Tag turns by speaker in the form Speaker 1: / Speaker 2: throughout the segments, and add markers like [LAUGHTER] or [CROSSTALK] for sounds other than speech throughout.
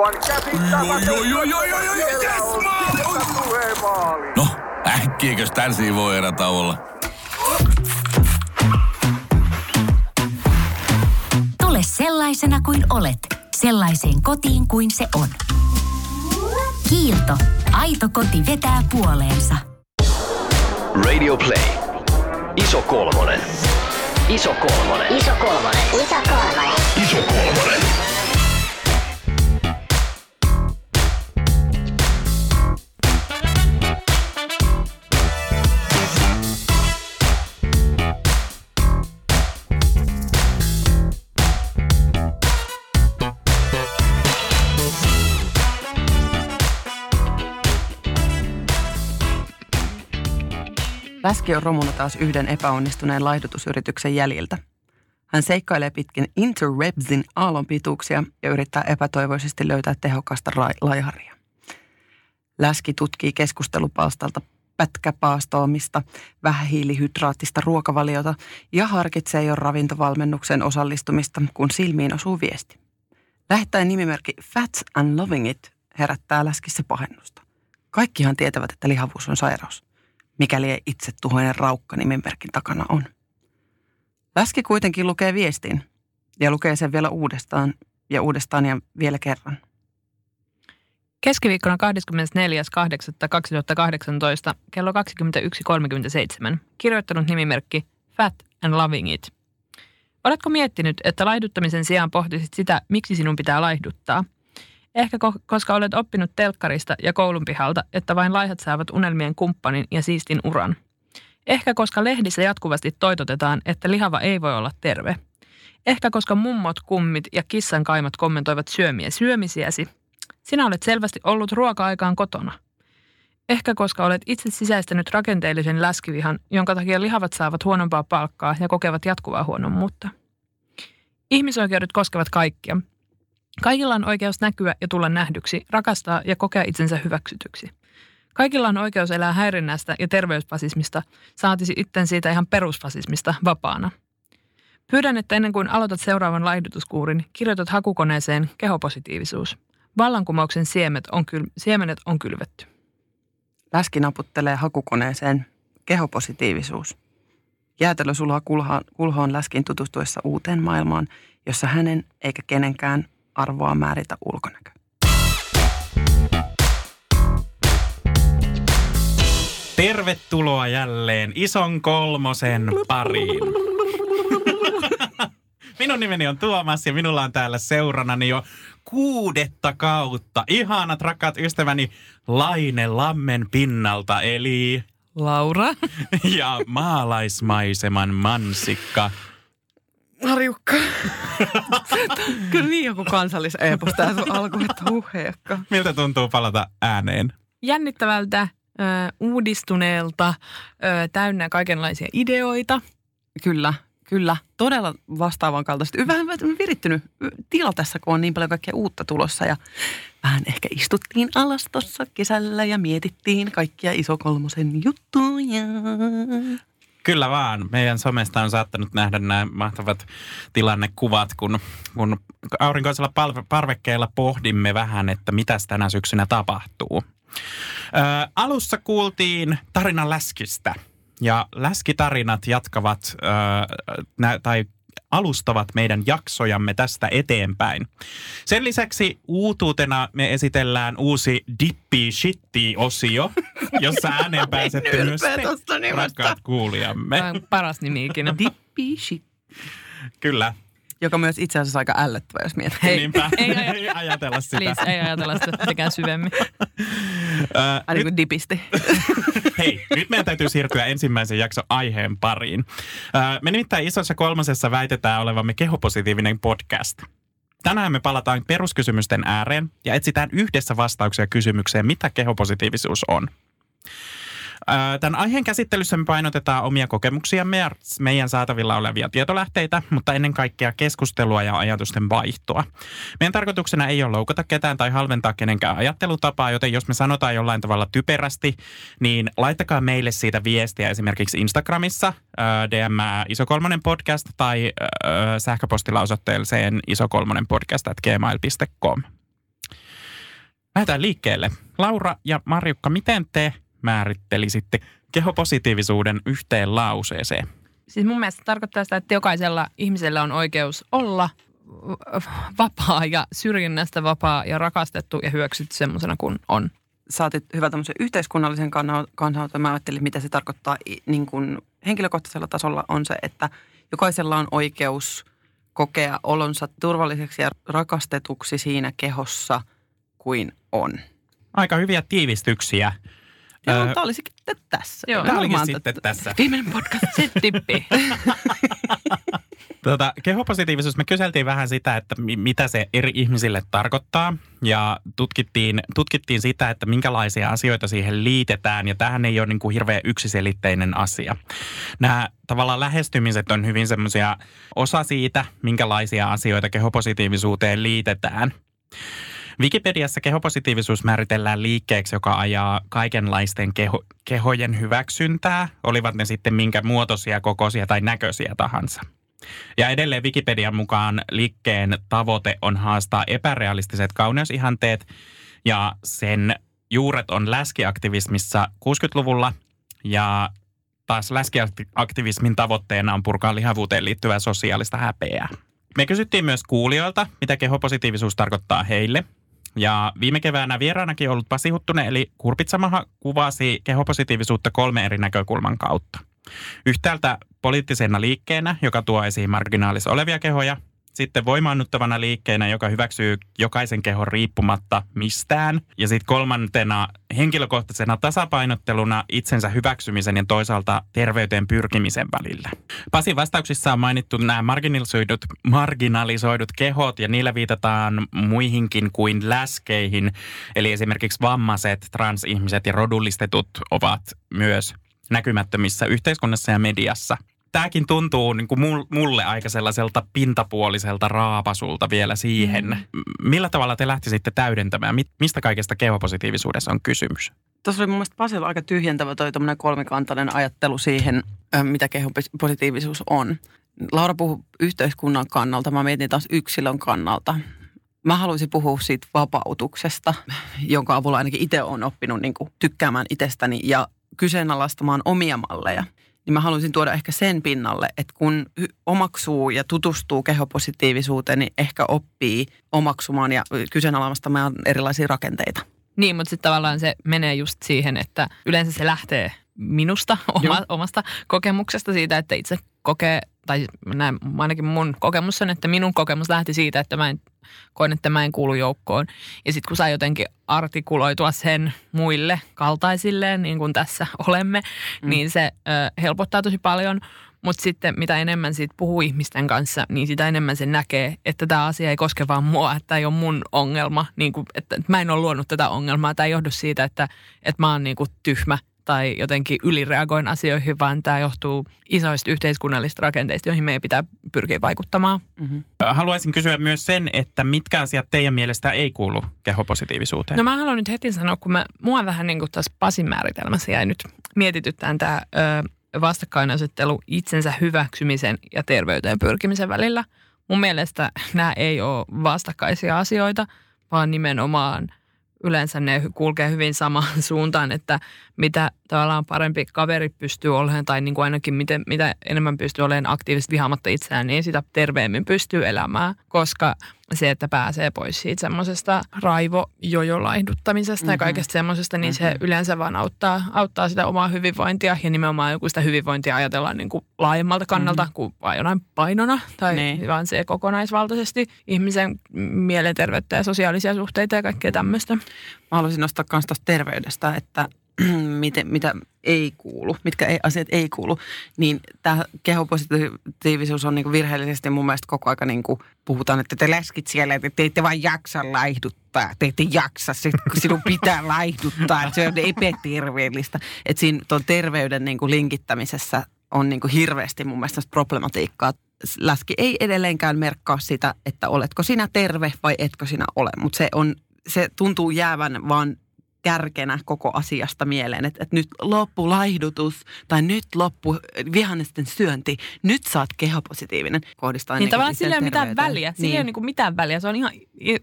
Speaker 1: Aivan
Speaker 2: yes, maali! No, äkkiäkös tän voi erätä olla?
Speaker 3: Tule sellaisena kuin olet, sellaiseen kotiin kuin se on. Kiilto. Aito koti vetää puoleensa.
Speaker 4: Radio Play. Iso kolmonen. Iso kolmonen.
Speaker 5: Iso kolmonen. Iso kolmonen.
Speaker 4: Iso kolmonen.
Speaker 6: Läski on romuna taas yhden epäonnistuneen laihdutusyrityksen jäljiltä. Hän seikkailee pitkin interwebsin aallon pituuksia ja yrittää epätoivoisesti löytää tehokasta ra- laiharia. Läski tutkii keskustelupalstalta pätkäpaastoamista, vähähiilihydraattista ruokavaliota ja harkitsee jo ravintovalmennuksen osallistumista, kun silmiin osuu viesti. Lähettäen nimimerkki Fats and Loving It herättää läskissä pahennusta. Kaikkihan tietävät, että lihavuus on sairaus mikäli ei itse tuhoinen raukka nimenmerkin takana on. Läski kuitenkin lukee viestin ja lukee sen vielä uudestaan ja uudestaan ja vielä kerran.
Speaker 7: Keskiviikkona 24.8.2018 kello 21.37 kirjoittanut nimimerkki Fat and Loving It. Oletko miettinyt, että laihduttamisen sijaan pohtisit sitä, miksi sinun pitää laihduttaa? Ehkä ko- koska olet oppinut telkkarista ja koulun pihalta, että vain laihat saavat unelmien kumppanin ja siistin uran. Ehkä koska lehdissä jatkuvasti toitotetaan, että lihava ei voi olla terve. Ehkä koska mummot, kummit ja kissan kaimat kommentoivat syömiä syömisiäsi. Sinä olet selvästi ollut ruoka-aikaan kotona. Ehkä koska olet itse sisäistänyt rakenteellisen läskivihan, jonka takia lihavat saavat huonompaa palkkaa ja kokevat jatkuvaa huonommuutta. Ihmisoikeudet koskevat kaikkia. Kaikilla on oikeus näkyä ja tulla nähdyksi, rakastaa ja kokea itsensä hyväksytyksi. Kaikilla on oikeus elää häirinnästä ja terveysfasismista, saatisi itten siitä ihan perusfasismista vapaana. Pyydän, että ennen kuin aloitat seuraavan laihdutuskuurin, kirjoitat hakukoneeseen kehopositiivisuus. Vallankumouksen siemet on kyl- siemenet on kylvetty.
Speaker 6: Läski naputtelee hakukoneeseen kehopositiivisuus. Jäätelö sulaa kulhaan, kulhoon läskin tutustuessa uuteen maailmaan, jossa hänen eikä kenenkään arvoa määritä ulkonäkö.
Speaker 8: Tervetuloa jälleen ison kolmosen pariin. Minun nimeni on Tuomas ja minulla on täällä seuranani jo kuudetta kautta. Ihanat rakkaat ystäväni Laine Lammen pinnalta, eli
Speaker 7: Laura. [LAUGHS]
Speaker 8: ja maalaismaiseman mansikka.
Speaker 6: Harjukka. [LAUGHS] Kyllä niin joku kansalliseepos tää sun alku, että huheekka.
Speaker 8: Miltä tuntuu palata ääneen?
Speaker 7: Jännittävältä, ö, uudistuneelta, ö, täynnä kaikenlaisia ideoita.
Speaker 6: Kyllä, kyllä. Todella vastaavan kaltaisesti. Vähän vähän virittynyt tila tässä, kun on niin paljon kaikkea uutta tulossa. Ja vähän ehkä istuttiin alas tuossa kesällä ja mietittiin kaikkia isokolmosen juttuja.
Speaker 8: Kyllä vaan. Meidän somesta on saattanut nähdä nämä mahtavat tilannekuvat, kun, kun aurinkoisella parvekkeella pohdimme vähän, että mitä tänä syksynä tapahtuu. Ö, alussa kuultiin tarinan läskistä ja läskitarinat jatkavat ö, nä, tai alustavat meidän jaksojamme tästä eteenpäin. Sen lisäksi uutuutena me esitellään uusi Dippi Shitti-osio, jossa [LAUGHS] ääneen pääsette myös te, rakkaat kuulijamme.
Speaker 7: Tämä on paras nimi ikinä.
Speaker 6: Dippi shit.
Speaker 8: Kyllä.
Speaker 6: Joka myös itse asiassa aika ällöttävä, jos miettii.
Speaker 7: Hei,
Speaker 8: Niinpä.
Speaker 7: ei
Speaker 8: Ei,
Speaker 7: aja-
Speaker 8: ei ajatella sitä.
Speaker 7: Please, ei ajatella sitä syvemmin. [LAUGHS]
Speaker 8: Ö,
Speaker 6: Ai niin kuin dipisti. [LAUGHS]
Speaker 8: Hei, nyt meidän täytyy siirtyä ensimmäisen jakson aiheen pariin. Ö, Me nimittäin isossa kolmosessa väitetään olevamme kehopositiivinen podcast. Tänään me palataan peruskysymysten ääreen ja etsitään yhdessä vastauksia kysymykseen, mitä kehopositiivisuus on. Tämän aiheen käsittelyssä me painotetaan omia kokemuksiamme ja meidän saatavilla olevia tietolähteitä, mutta ennen kaikkea keskustelua ja ajatusten vaihtoa. Meidän tarkoituksena ei ole loukata ketään tai halventaa kenenkään ajattelutapaa, joten jos me sanotaan jollain tavalla typerästi, niin laittakaa meille siitä viestiä esimerkiksi Instagramissa, DM isokolmonen podcast tai sähköpostilla osoitteeseen isokolmonen podcast at gmail.com. Lähdetään liikkeelle. Laura ja Marjukka, miten te määrittelisitte kehopositiivisuuden yhteen lauseeseen?
Speaker 7: Siis mun mielestä se tarkoittaa sitä, että jokaisella ihmisellä on oikeus olla vapaa ja syrjinnästä vapaa ja rakastettu ja hyväksytty semmoisena kuin on.
Speaker 6: Saatit hyvä tämmöisen yhteiskunnallisen kannalta. Mä ajattelin, mitä se tarkoittaa niin kuin henkilökohtaisella tasolla on se, että jokaisella on oikeus kokea olonsa turvalliseksi ja rakastetuksi siinä kehossa kuin on.
Speaker 8: Aika hyviä tiivistyksiä.
Speaker 6: Joo,
Speaker 8: Öö,
Speaker 6: tämä olisikin tässä.
Speaker 7: Joo.
Speaker 8: Tämä olikin sitten
Speaker 6: t-
Speaker 8: tässä.
Speaker 6: Viimeinen podcast.
Speaker 7: Se tippi. [LAUGHS]
Speaker 8: Tota, kehopositiivisuus, me kyseltiin vähän sitä, että mi- mitä se eri ihmisille tarkoittaa ja tutkittiin, tutkittiin sitä, että minkälaisia asioita siihen liitetään ja tähän ei ole niin kuin hirveän yksiselitteinen asia. Nämä tavallaan lähestymiset on hyvin semmoisia osa siitä, minkälaisia asioita kehopositiivisuuteen liitetään. Wikipediassa kehopositiivisuus määritellään liikkeeksi, joka ajaa kaikenlaisten keho, kehojen hyväksyntää, olivat ne sitten minkä muotoisia, kokoisia tai näköisiä tahansa. Ja edelleen Wikipedian mukaan liikkeen tavoite on haastaa epärealistiset kauneusihanteet ja sen juuret on läskiaktivismissa 60-luvulla ja taas läskiaktivismin tavoitteena on purkaa lihavuuteen liittyvää sosiaalista häpeää. Me kysyttiin myös kuulijoilta, mitä kehopositiivisuus tarkoittaa heille. Ja viime keväänä vieraanakin ollut Pasi Huttunen eli Kurpitsamaha kuvasi kehopositiivisuutta kolme eri näkökulman kautta. Yhtäältä poliittisena liikkeenä, joka tuo esiin marginaalissa olevia kehoja. Sitten voimaannuttavana liikkeenä, joka hyväksyy jokaisen kehon riippumatta mistään. Ja sitten kolmantena henkilökohtaisena tasapainotteluna itsensä hyväksymisen ja toisaalta terveyteen pyrkimisen välillä. Pasin vastauksissa on mainittu nämä marginalisoidut, marginalisoidut kehot ja niillä viitataan muihinkin kuin läskeihin. Eli esimerkiksi vammaiset, transihmiset ja rodullistetut ovat myös näkymättömissä yhteiskunnassa ja mediassa. Tämäkin tuntuu niin kuin mul- mulle aika sellaiselta pintapuoliselta raapasulta vielä siihen. Mm. Millä tavalla te lähtisitte täydentämään? Mi- Mistä kaikesta kehopositiivisuudessa on kysymys?
Speaker 6: Tuossa oli mun mielestä Pasilla aika tyhjentävä toi kolmikantainen ajattelu siihen, mitä kehopositiivisuus on. Laura puhui yhteiskunnan kannalta, mä mietin taas yksilön kannalta. Mä haluaisin puhua siitä vapautuksesta, jonka avulla ainakin itse olen oppinut niin kuin tykkäämään itsestäni ja kyseenalaistamaan omia malleja. Niin mä haluaisin tuoda ehkä sen pinnalle, että kun omaksuu ja tutustuu kehopositiivisuuteen, niin ehkä oppii omaksumaan ja kyseenalaistamaan erilaisia rakenteita.
Speaker 7: Niin, mutta sitten tavallaan se menee just siihen, että yleensä se lähtee minusta, [LAUGHS] oma,
Speaker 6: Joo.
Speaker 7: omasta kokemuksesta siitä, että itse kokee, tai näin, ainakin mun kokemus on, että minun kokemus lähti siitä, että mä en, koen, että mä en kuulu joukkoon. Ja sitten kun saa jotenkin artikuloitua sen muille kaltaisilleen, niin kuin tässä [LAUGHS] olemme, mm. niin se ö, helpottaa tosi paljon. Mutta sitten mitä enemmän siitä puhuu ihmisten kanssa, niin sitä enemmän se näkee, että tämä asia ei koske vaan mua, että tämä ei ole mun ongelma. Niin kuin, että että mä en ole luonut tätä ongelmaa. Tämä ei johdu siitä, että, että mä oon niin kuin tyhmä tai jotenkin ylireagoin asioihin, vaan tämä johtuu isoista yhteiskunnallisista rakenteista, joihin meidän pitää pyrkiä vaikuttamaan.
Speaker 8: Haluaisin kysyä myös sen, että mitkä asiat teidän mielestä ei kuulu kehopositiivisuuteen?
Speaker 7: No mä haluan nyt heti sanoa, kun mä, mua vähän niin kuin tässä Pasin määritelmässä jäi nyt mietityttään tämä ö, vastakkainasettelu itsensä hyväksymisen ja terveyteen pyrkimisen välillä. Mun mielestä nämä ei ole vastakkaisia asioita, vaan nimenomaan yleensä ne kulkee hyvin samaan [LAUGHS] suuntaan, että mitä tavallaan parempi kaveri pystyy olemaan tai niin kuin ainakin miten, mitä enemmän pystyy olemaan aktiivisesti vihaamatta itseään, niin sitä terveemmin pystyy elämään, koska se, että pääsee pois siitä semmoisesta raivojojolaiduttamisesta mm-hmm. ja kaikesta semmoisesta, niin mm-hmm. se yleensä vaan auttaa, auttaa sitä omaa hyvinvointia ja nimenomaan joku sitä hyvinvointia ajatellaan niin kuin laajemmalta kannalta mm-hmm. kuin vain jonain painona tai
Speaker 6: Niin.
Speaker 7: vaan se kokonaisvaltaisesti ihmisen mielenterveyttä ja sosiaalisia suhteita ja kaikkea tämmöistä.
Speaker 6: Mä haluaisin nostaa myös tuosta terveydestä, että [CLEARS THROAT] miten, mitä ei kuulu, mitkä ei, asiat ei kuulu, niin tämä kehopositiivisuus on niinku virheellisesti mun mielestä koko aika niinku puhutaan, että te läskit siellä, että te ette vaan jaksa laihduttaa, te ette jaksa, sit, kun sinun pitää laihduttaa, että se on epäterveellistä. Että siinä tuon terveyden niinku linkittämisessä on niinku hirveästi mun mielestä problematiikkaa. Läski ei edelleenkään merkkaa sitä, että oletko sinä terve vai etkö sinä ole, mutta se, on, se tuntuu jäävän vaan kärkenä koko asiasta mieleen, että, että nyt loppu laihdutus tai nyt loppu vihannesten syönti, nyt saat kehopositiivinen. Kohdistaa
Speaker 7: Niin tavallaan sillä ei ole mitään väliä. Sillä ei ole niin mitään väliä. Se on ihan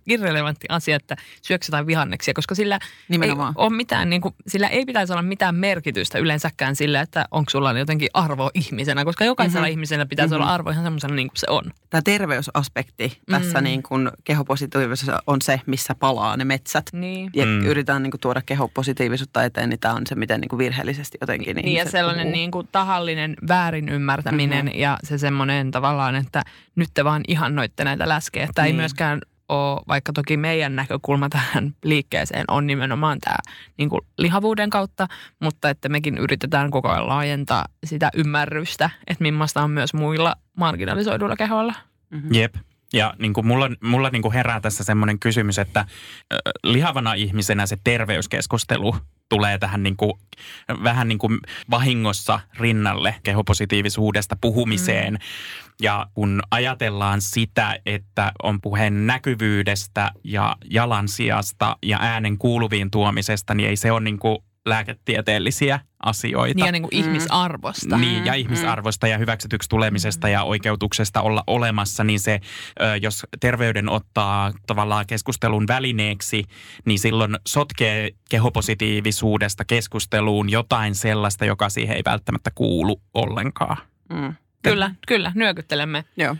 Speaker 7: irrelevantti asia, että syöksä jotain vihanneksia, koska sillä
Speaker 6: Nimenomaan.
Speaker 7: ei ole mitään, niin kuin, sillä ei pitäisi olla mitään merkitystä yleensäkään sillä, että onko sulla jotenkin arvo ihmisenä, koska jokaisella mm-hmm. ihmisellä pitäisi mm-hmm. olla arvo ihan semmoisena niin kuin se on.
Speaker 6: Tämä terveysaspekti tässä
Speaker 7: Mm.
Speaker 6: niin kuin kehopositiivisessa on se, missä palaa ne metsät.
Speaker 7: Niin.
Speaker 6: Ja
Speaker 8: Mm.
Speaker 6: yritetään niin kuin tuoda kehopositiivisuutta eteen, niin tämä on se, miten niin kuin virheellisesti jotenkin
Speaker 7: Niin ja sellainen
Speaker 6: puhuu.
Speaker 7: niin kuin tahallinen väärin ymmärtäminen mm-hmm. ja se semmoinen tavallaan, että nyt te vaan ihannoitte näitä läskejä. Tämä niin. ei myöskään ole, vaikka toki meidän näkökulma tähän liikkeeseen on nimenomaan tämä niin kuin lihavuuden kautta, mutta että mekin yritetään koko ajan laajentaa sitä ymmärrystä, että millaista on myös muilla marginalisoiduilla kehoilla.
Speaker 8: Jep. Ja niin kuin mulla, mulla niin kuin herää tässä semmoinen kysymys, että lihavana ihmisenä se terveyskeskustelu tulee tähän niin kuin, vähän niin kuin vahingossa rinnalle kehopositiivisuudesta puhumiseen. Mm. Ja kun ajatellaan sitä, että on puheen näkyvyydestä ja jalansijasta ja äänen kuuluviin tuomisesta, niin ei se ole niin kuin lääketieteellisiä asioita.
Speaker 7: Niin ja niin kuin mm. ihmisarvosta.
Speaker 8: Niin, ja ihmisarvosta ja hyväksytyksi tulemisesta ja oikeutuksesta olla olemassa, niin se, jos terveyden ottaa tavallaan keskustelun välineeksi, niin silloin sotkee kehopositiivisuudesta keskusteluun jotain sellaista, joka siihen ei välttämättä kuulu ollenkaan.
Speaker 6: Mm.
Speaker 7: Kyllä, kyllä, nyökyttelemme.
Speaker 6: Joo.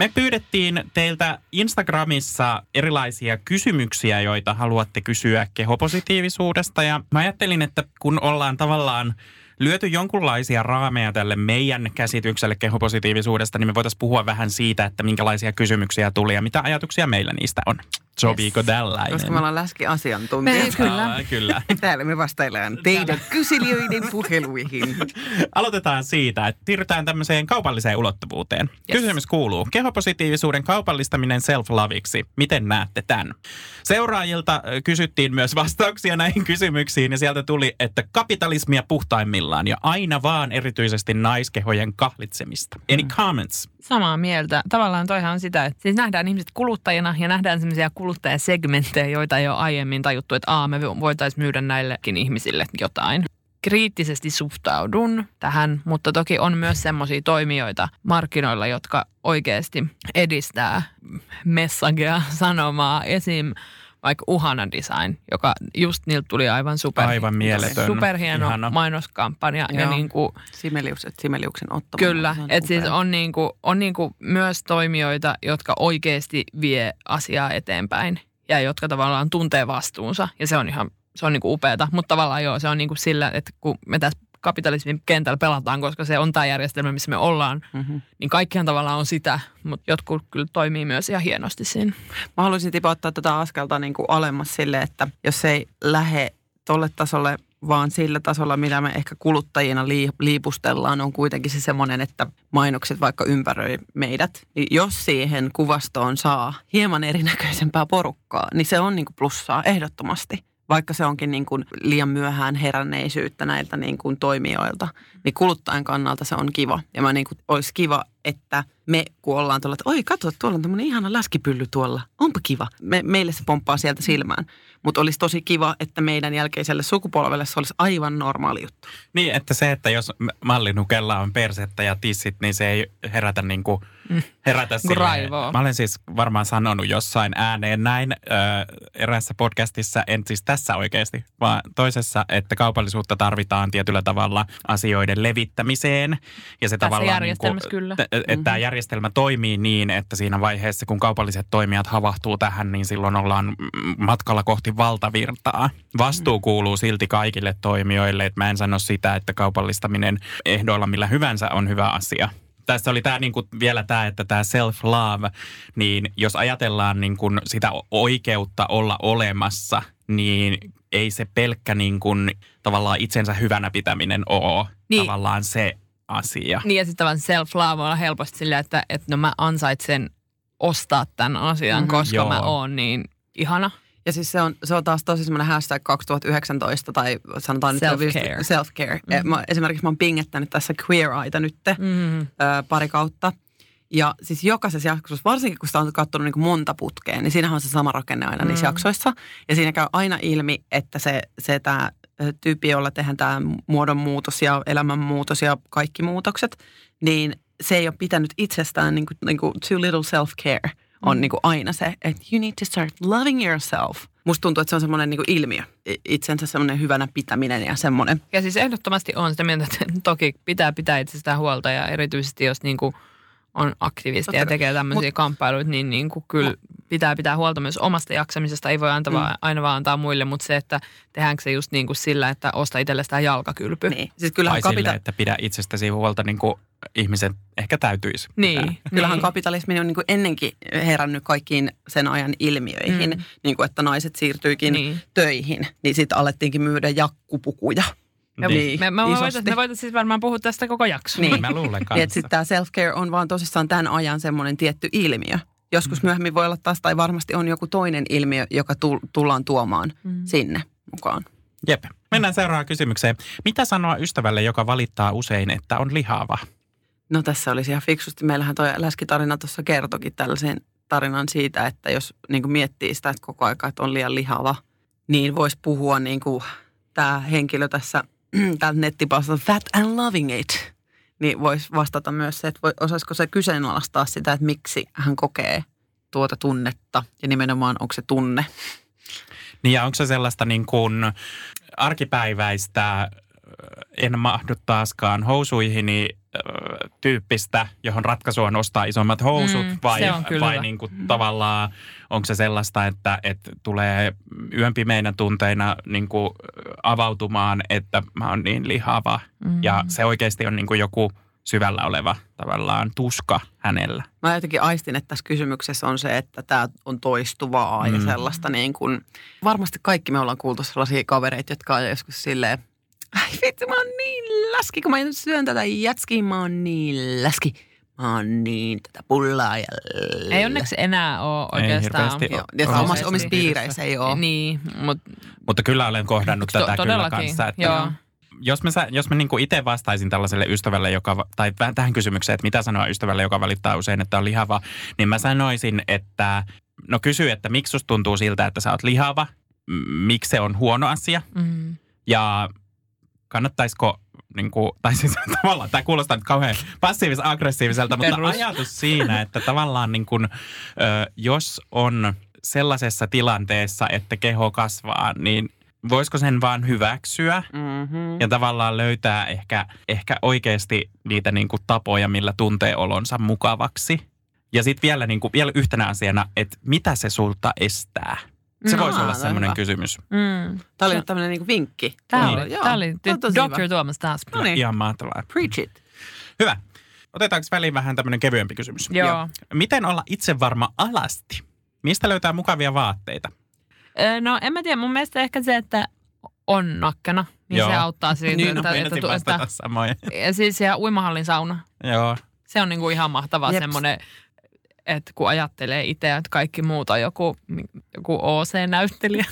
Speaker 8: Me pyydettiin teiltä Instagramissa erilaisia kysymyksiä, joita haluatte kysyä kehopositiivisuudesta. Ja mä ajattelin, että kun ollaan tavallaan lyöty jonkunlaisia raameja tälle meidän käsitykselle kehopositiivisuudesta, niin me voitaisiin puhua vähän siitä, että minkälaisia kysymyksiä tuli ja mitä ajatuksia meillä niistä on. Sopiiko tällainen?
Speaker 6: Koska me ollaan läskiasiantuntijat.
Speaker 7: Me- kyllä.
Speaker 8: Aa, kyllä. [LAUGHS]
Speaker 6: Täällä me vastaillaan teidän kyselijöiden puheluihin. [LAUGHS]
Speaker 8: Aloitetaan siitä, että siirrytään tämmöiseen kaupalliseen ulottuvuuteen. Yes. Kysymys kuuluu, kehopositiivisuuden kaupallistaminen self-laviksi, miten näette tämän? Seuraajilta kysyttiin myös vastauksia näihin kysymyksiin ja sieltä tuli, että kapitalismia puhtaimmillaan ja aina vaan erityisesti naiskehojen kahlitsemista. Any comments?
Speaker 7: Samaa mieltä. Tavallaan toihan on sitä, että siis nähdään ihmiset kuluttajina ja nähdään sellaisia kuluttajasegmenttejä, joita ei ole aiemmin tajuttu, että aa, me voitaisiin myydä näillekin ihmisille jotain. Kriittisesti suhtaudun tähän, mutta toki on myös semmoisia toimijoita markkinoilla, jotka oikeasti edistää messagea, [LAUGHS] sanomaa. Esim. Vaikka Uhana Design, joka just niiltä tuli aivan super,
Speaker 8: Aivan mieletön.
Speaker 7: superhieno
Speaker 8: Ihana.
Speaker 7: mainoskampanja. Ja
Speaker 6: Joo.
Speaker 7: niin kuin,
Speaker 6: Simeliukset, Simeliuksen Otto.
Speaker 7: Kyllä, että siis on, niinku, on niinku myös toimijoita, jotka oikeasti vie asiaa eteenpäin ja jotka tavallaan tuntee vastuunsa ja se on ihan se on niinku upeata, mutta tavallaan joo, se on niinku sillä, että kun me tässä kapitalismin kentällä pelataan, koska se on tämä järjestelmä, missä me ollaan,
Speaker 6: Mhm.
Speaker 7: niin kaikkihan tavallaan on sitä, mutta jotkut kyllä toimii myös ihan hienosti siinä.
Speaker 6: Mä haluaisin tipottaa tätä askelta niin kuin alemmas sille, että jos se ei lähde tolle tasolle, vaan sillä tasolla, mitä me ehkä kuluttajina lii- liipustellaan, on kuitenkin se semmoinen, että mainokset vaikka ympäröi meidät. Niin jos siihen kuvastoon saa hieman erinäköisempää porukkaa, niin se on niin kuin plussaa ehdottomasti. Vaikka se onkin niin kuin liian myöhään heränneisyyttä näiltä niin kuin toimijoilta, niin kuluttajan kannalta se on kiva. Ja mä niin kuin, olisi kiva, että me kun ollaan tuolla, että oi katso, tuolla on tämmöinen ihana läskipylly tuolla. Onpa kiva. Me, meille se pomppaa sieltä silmään. Mutta olisi tosi kiva, että meidän jälkeiselle sukupolvelle se olisi aivan normaali juttu.
Speaker 8: Niin, että se, että jos mallinukella on persettä ja tissit, niin se ei herätä niin kuin, herätä silleen.
Speaker 7: Raivoa.
Speaker 8: Mä olen siis varmaan sanonut jossain ääneen näin ö, eräässä podcastissa, en siis tässä oikeasti, vaan toisessa, että kaupallisuutta tarvitaan tietyllä tavalla asioiden levittämiseen. Ja se
Speaker 7: Tässä
Speaker 8: tavallaan
Speaker 7: järjestelmässä
Speaker 8: niin kuin,
Speaker 7: kyllä.
Speaker 8: Että tämä järjestelmä toimii niin, että siinä vaiheessa, kun kaupalliset toimijat havahtuu tähän, niin silloin ollaan matkalla kohti valtavirtaa. Vastuu kuuluu silti kaikille toimijoille, että mä en sano sitä, että kaupallistaminen ehdoilla millä hyvänsä on hyvä asia. Tässä oli tämä niinku vielä tämä, että tämä self-love, niin jos ajatellaan niinku sitä oikeutta olla olemassa, niin ei se pelkkä niinku, tavallaan itsensä hyvänä pitäminen ole
Speaker 7: Niin.
Speaker 8: tavallaan se asia.
Speaker 7: Niin ja sitten tavallaan self-love voi olla helposti sillä, että, että no mä ansaitsen ostaa tämän asian,
Speaker 6: Mhm.
Speaker 7: koska
Speaker 8: Joo.
Speaker 7: mä oon niin ihana.
Speaker 6: Ja siis se on, se on taas tosi semmoinen hashtag 2019 tai sanotaan nyt
Speaker 7: Self-care.
Speaker 6: self-care. Mm-hmm. Mä, esimerkiksi mä oon pingettänyt tässä Queer Eyetä nyt
Speaker 7: Mm.
Speaker 6: ö, pari kautta. Ja siis jokaisessa jaksossa, varsinkin kun sitä on katsonut niin kuin monta putkea, niin siinähän on se sama rakenne aina mm. niissä jaksoissa. Ja siinä käy aina ilmi, että se, se tämä tyyppi, jolla tehdään tämä muodonmuutos ja elämänmuutos ja kaikki muutokset, niin se ei ole pitänyt itsestään niin kuin, niin kuin too little self-care on
Speaker 7: Mm.
Speaker 6: niin kuin aina se, että you need to start loving yourself. Musta tuntuu, että se on semmoinen niin kuin ilmiö, itsensä semmoinen hyvänä pitäminen ja semmoinen.
Speaker 7: Ja siis ehdottomasti on sitä mieltä, että toki pitää pitää itsestään huolta ja erityisesti jos niinku on aktivisti
Speaker 6: Totta
Speaker 7: ja tekee tämmöisiä
Speaker 6: Mut-
Speaker 7: kamppailuita, niin, niin kuin kyllä pitää pitää huolta myös omasta jaksamisesta. Ei voi antaa
Speaker 6: Mm.
Speaker 7: vaan, aina vaan antaa muille, mutta se, että tehdäänkö se just niin kuin sillä, että osta itsellestään jalkakylpy.
Speaker 6: Niin. Siis kyllähän, kapita-
Speaker 8: että pidä itsestäsi huolta niin kuin ihmisen ehkä täytyisi.
Speaker 7: Niin,
Speaker 8: pitää.
Speaker 6: kyllähän
Speaker 7: niin.
Speaker 6: kapitalismi on niin kuin ennenkin herännyt kaikkiin sen ajan ilmiöihin.
Speaker 7: Mm.
Speaker 6: Niin kuin, että naiset siirtyikin
Speaker 7: Niin.
Speaker 6: töihin, niin sitten alettiinkin myydä jakkupukuja.
Speaker 7: Ja
Speaker 8: Niin.
Speaker 7: Me, me, voitaisiin voitais siis varmaan puhua tästä koko jakso.
Speaker 6: Niin.
Speaker 8: Mä luulen
Speaker 6: Niin,
Speaker 8: kanssa.
Speaker 6: että sitten tämä self-care on vaan tosissaan tämän ajan semmoinen tietty ilmiö. Joskus myöhemmin voi olla taas, tai varmasti on joku toinen ilmiö, joka tul- tullaan tuomaan
Speaker 7: Mm.
Speaker 6: sinne mukaan.
Speaker 8: Jep. Mennään seuraavaan kysymykseen. Mitä sanoa ystävälle, joka valittaa usein, että on lihava?
Speaker 6: No tässä olisi ihan fiksusti. Meillähän tuo läskitarina tuossa kertokin tällaisen tarinan siitä, että jos niin kuin miettii sitä, että koko aika että on liian lihava, niin voisi puhua niin kuin tämä henkilö tässä [CLEARS THROAT] täältä nettipalstalta Fat and Loving It. Niin voisi vastata myös se, että voi, osaisiko se kyseenalaistaa sitä, että miksi hän kokee tuota tunnetta ja nimenomaan onko se tunne.
Speaker 8: Niin ja onko se sellaista niin kuin arkipäiväistä, en mahdu taaskaan housuihini tyyppistä, johon ratkaisu on ostaa isommat housut
Speaker 7: Mm,
Speaker 8: vai, vai niin kuin tavallaan onko se sellaista, että, että tulee yön pimeinä tunteina niin kuin avautumaan, että mä oon niin lihava
Speaker 7: Mm.
Speaker 8: ja se oikeasti on niin kuin joku syvällä oleva tavallaan tuska hänellä.
Speaker 6: Mä jotenkin aistin, että tässä kysymyksessä on se, että tämä on toistuvaa ja
Speaker 8: Mm.
Speaker 6: sellaista niin kuin, varmasti kaikki me ollaan kuultu sellaisia kavereita, jotka on joskus silleen, ai vitsi mä oon niin läski, kun mä syön tätä jätskiä, mä oon niin läski. Mä oon niin tätä pullaa ja
Speaker 7: Ei onneksi enää ole
Speaker 8: Ei
Speaker 7: oikeastaan.
Speaker 8: hirveästi
Speaker 6: Joo,
Speaker 8: ole.
Speaker 6: ja
Speaker 8: Omassa
Speaker 6: omissa
Speaker 8: piirissä.
Speaker 6: piireissä ei ole.
Speaker 7: Niin, mutta
Speaker 8: Mutta kyllä olen kohdannut
Speaker 7: To-
Speaker 8: tätä kyllä
Speaker 7: todellakin,
Speaker 8: kanssa. Että
Speaker 7: joo.
Speaker 8: Jos mä, jos mä niinku itse vastaisin tällaiselle ystävälle, joka, tai vähän tähän kysymykseen, että mitä sanoa ystävälle, joka valittaa usein, että on lihava, niin mä sanoisin, että no kysy, että miksi susta tuntuu siltä, että sä oot lihava, miksi se on huono asia
Speaker 7: mm,
Speaker 8: ja kannattaisiko niin kuin, tai siis [LAUGHS] tavallaan, tämä kuulostaa nyt kauhean passiivis-aggressiiviselta, mutta
Speaker 7: Perus.
Speaker 8: ajatus siinä, että tavallaan niin kuin, ö, jos on sellaisessa tilanteessa, että keho kasvaa, niin voisiko sen vaan hyväksyä
Speaker 6: Mm-hmm.
Speaker 8: ja tavallaan löytää ehkä, ehkä oikeasti niitä niin kuin tapoja, millä tuntee olonsa mukavaksi. Ja sitten vielä, niin kuin, vielä yhtenä asiana, että mitä se sulta estää? Se
Speaker 6: No,
Speaker 8: voisi olla
Speaker 6: no
Speaker 8: semmoinen kysymys.
Speaker 7: mm.
Speaker 6: Tämä oli nyt tämmöinen niin vinkki.
Speaker 7: Tämä
Speaker 8: Niin.
Speaker 7: oli,
Speaker 6: Joo,
Speaker 7: tämä oli
Speaker 6: tämä on tosi
Speaker 7: Dr.
Speaker 6: hyvä.
Speaker 7: Tuomas taas.
Speaker 6: No niin.
Speaker 8: Ihan mahtavaa.
Speaker 6: Preach it.
Speaker 8: Hyvä. Otetaanko väliin vähän tämmöinen kevyempi kysymys?
Speaker 7: Joo.
Speaker 6: Joo.
Speaker 8: Miten olla itsevarma alasti? Mistä löytää mukavia vaatteita?
Speaker 7: Ö, No en mä tiedä, mun mielestä ehkä se, että on nakkana, niin
Speaker 8: Joo.
Speaker 7: se auttaa siitä,
Speaker 6: Niin,
Speaker 7: että,
Speaker 8: No,
Speaker 7: että, että,
Speaker 8: vastata samoin.
Speaker 7: ja siis ja uimahallin sauna.
Speaker 8: Joo.
Speaker 7: Se on niinku ihan mahtavaa semmoinen, että kun ajattelee itse, että kaikki muut on joku, joku OC-näyttelijä.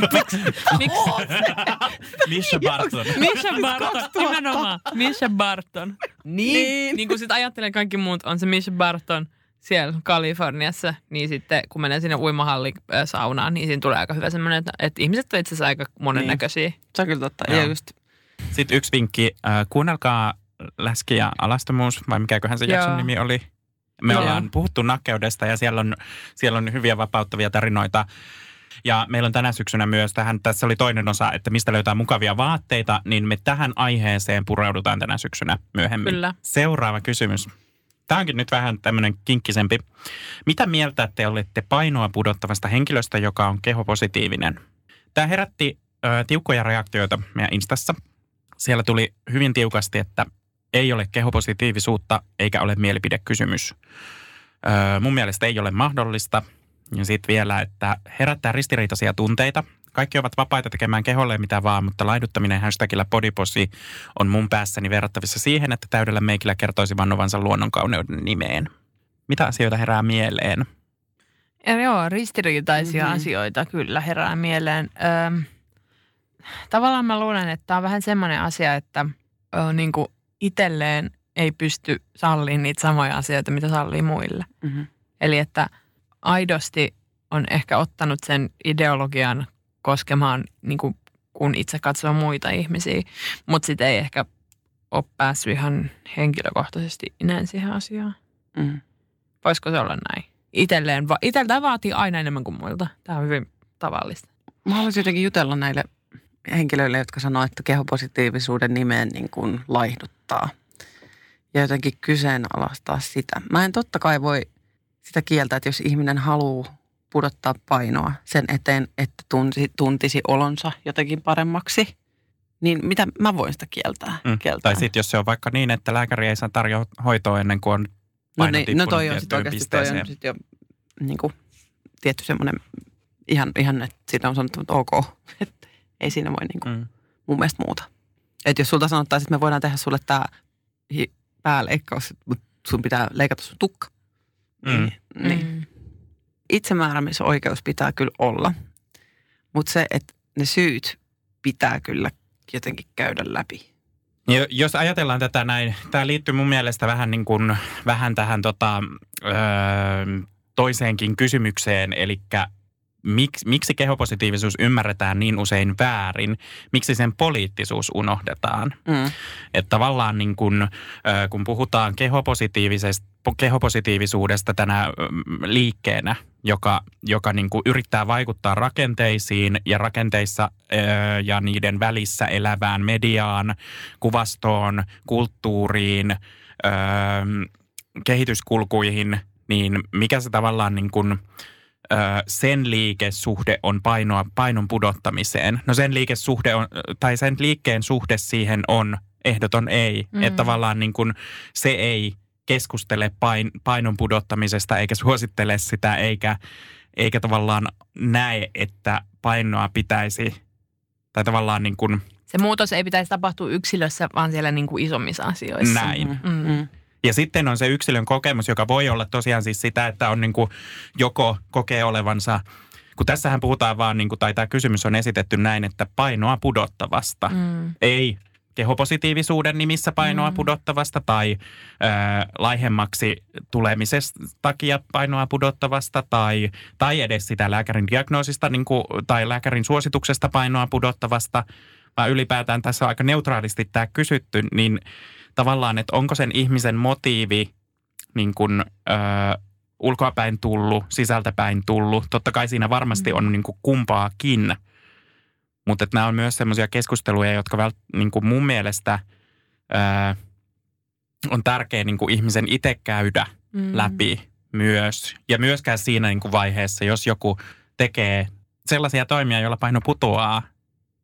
Speaker 7: [LAUGHS] Miksi?
Speaker 8: Misha Barton.
Speaker 7: Misha Barton, nimenomaan. Misha Barton.
Speaker 6: Niin.
Speaker 7: Niin kun sit ajattelee kaikki muut, on se Misha Barton siellä Kaliforniassa, niin sitten kun menee sinne uimahalli saunaan, niin siinä tulee aika hyvä semmoinen, että, että ihmiset on itse asiassa aika monennäköisiä.
Speaker 6: Se on kyllä totta.
Speaker 8: Joo.
Speaker 6: Ja just,
Speaker 8: Sitten yksi vinkki. Äh, kuunnelkaa Läski ja alastomuus, vai mikäköhän se jakson nimi oli. Me
Speaker 7: Joo.
Speaker 8: ollaan puhuttu nakkeudesta ja siellä on, siellä on hyviä vapauttavia tarinoita. Ja meillä on tänä syksynä myös tähän, tässä oli toinen osa, että mistä löytää mukavia vaatteita, niin me tähän aiheeseen pureudutaan tänä syksynä myöhemmin.
Speaker 7: Kyllä.
Speaker 8: Seuraava kysymys. Tämä onkin nyt vähän tämmöinen kinkkisempi. Mitä mieltä te olette painoa pudottavasta henkilöstä, joka on kehopositiivinen? Tämä herätti ö, tiukkoja reaktioita meidän Instassa. Siellä tuli hyvin tiukasti, että ei ole kehopositiivisuutta eikä ole mielipidekysymys. Ö, mun mielestä ei ole mahdollista. Ja sitten vielä, että herättää ristiriitaisia tunteita. Kaikki ovat vapaita tekemään keholle mitä vaan, mutta laiduttaminen hashtagillä bodyposi on mun päässäni verrattavissa siihen, että täydellä meikillä kertoisi vannovansa luonnonkauneuden nimeen. Mitä asioita herää mieleen?
Speaker 7: Ja joo, ristiriitaisia
Speaker 6: Mhm.
Speaker 7: mm-hmm. asioita kyllä herää mieleen. Öm, tavallaan mä luulen, että tämä on vähän semmoinen asia, että ö, niin kuin itselleen ei pysty salliin niitä samoja asioita, mitä sallii muille.
Speaker 6: Mm-hmm.
Speaker 7: Eli että aidosti on ehkä ottanut sen ideologian koskemaan, niin kuin, kun itse katsoo muita ihmisiä, mutta sitten ei ehkä ole päässyt ihan henkilökohtaisesti ineen siihen asiaan.
Speaker 6: Mm.
Speaker 7: Voisiko se olla näin? Itelleen, va- iteltään vaatii aina enemmän kuin muilta. Tämä on hyvin tavallista.
Speaker 6: Mä haluaisin jotenkin jutella näille henkilöille, jotka sanoo, että kehopositiivisuuden nimeen niin kuin laihduttaa. Ja jotenkin kyseenalaistaa sitä. Mä en totta kai voi sitä kieltä, että jos ihminen haluaa pudottaa painoa sen eteen, että tuntisi, tuntisi olonsa jotenkin paremmaksi, niin mitä mä voin sitä kieltää?
Speaker 8: Mm.
Speaker 6: kieltää.
Speaker 8: Tai sitten jos se on vaikka niin, että lääkäri ei saa tarjoa hoitoa ennen kuin on
Speaker 6: no, niin, no toi on sitten oikeasti toi on sit jo niin kuin, tietty semmoinen ihan, ihan, että siitä on sanottu, että ok, [LAUGHS] että ei siinä voi niin kuin,
Speaker 8: Mm.
Speaker 6: mun mielestä muuta. Että jos sulta sanottaisiin, että me voidaan tehdä sulle tämä pääleikkaus, mutta sun pitää leikata sun tukka.
Speaker 8: Mm.
Speaker 6: Niin, niin.
Speaker 7: Mm.
Speaker 6: Itsemääräämisoikeus pitää kyllä olla, mutta se, että ne syyt pitää kyllä jotenkin käydä läpi.
Speaker 8: Jo- Jos ajatellaan tätä näin, tämä liittyy mun mielestä vähän, niin kuin, vähän tähän tota, öö, toiseenkin kysymykseen, eli miksi, miksi kehopositiivisuus ymmärretään niin usein väärin, miksi sen poliittisuus unohdetaan.
Speaker 6: Mm.
Speaker 8: Että tavallaan niin kun, kun puhutaan kehopositiivisesta, kehopositiivisuudesta tänä liikkeenä, joka, joka niin kuin yrittää vaikuttaa rakenteisiin ja rakenteissa ö, ja niiden välissä elävään mediaan, kuvastoon, kulttuuriin, ö, kehityskulkuihin, niin mikä se tavallaan niin kuin, ö, sen liikesuhde on painoa, painon pudottamiseen. No sen liikesuhde on, tai sen liikkeen suhde siihen on ehdoton ei.
Speaker 7: Mm.
Speaker 8: Että tavallaan niin kuin se ei keskustele pain, painon pudottamisesta eikä suosittele sitä eikä, eikä tavallaan näe, että painoa pitäisi tai tavallaan niin kuin
Speaker 7: Se muutos ei pitäisi tapahtua yksilössä, vaan siellä niin kuin isommissa asioissa.
Speaker 8: näin.
Speaker 6: Mm.
Speaker 8: Ja sitten on se yksilön kokemus, joka voi olla tosiaan siis sitä, että on niin kuin joko kokee olevansa, kun tässähän puhutaan vaan, niin kuin, tai tämä kysymys on esitetty näin, että painoa pudottavasta.
Speaker 7: Mm.
Speaker 8: Ei kehopositiivisuuden nimissä painoa
Speaker 7: Mm.
Speaker 8: pudottavasta tai ö, laihemmaksi tulemisesta takia painoa pudottavasta tai, tai edes sitä lääkärin diagnoosista niin kuin, tai lääkärin suosituksesta painoa pudottavasta, vaan ylipäätään tässä on aika neutraalisti tämä kysytty, niin tavallaan, että onko sen ihmisen motiivi niin kuin, ö, ulkoapäin tullut, sisältäpäin tullut. Totta kai siinä varmasti on niin kuin kumpaakin, mutta että nämä on myös semmoisia keskusteluja, jotka vält, niin kuin mun mielestä ö, on tärkeä niin kuin ihmisen itse käydä
Speaker 7: Mm.
Speaker 8: läpi myös. Ja myöskään siinä niin kuin vaiheessa, jos joku tekee sellaisia toimia, joilla paino putoaa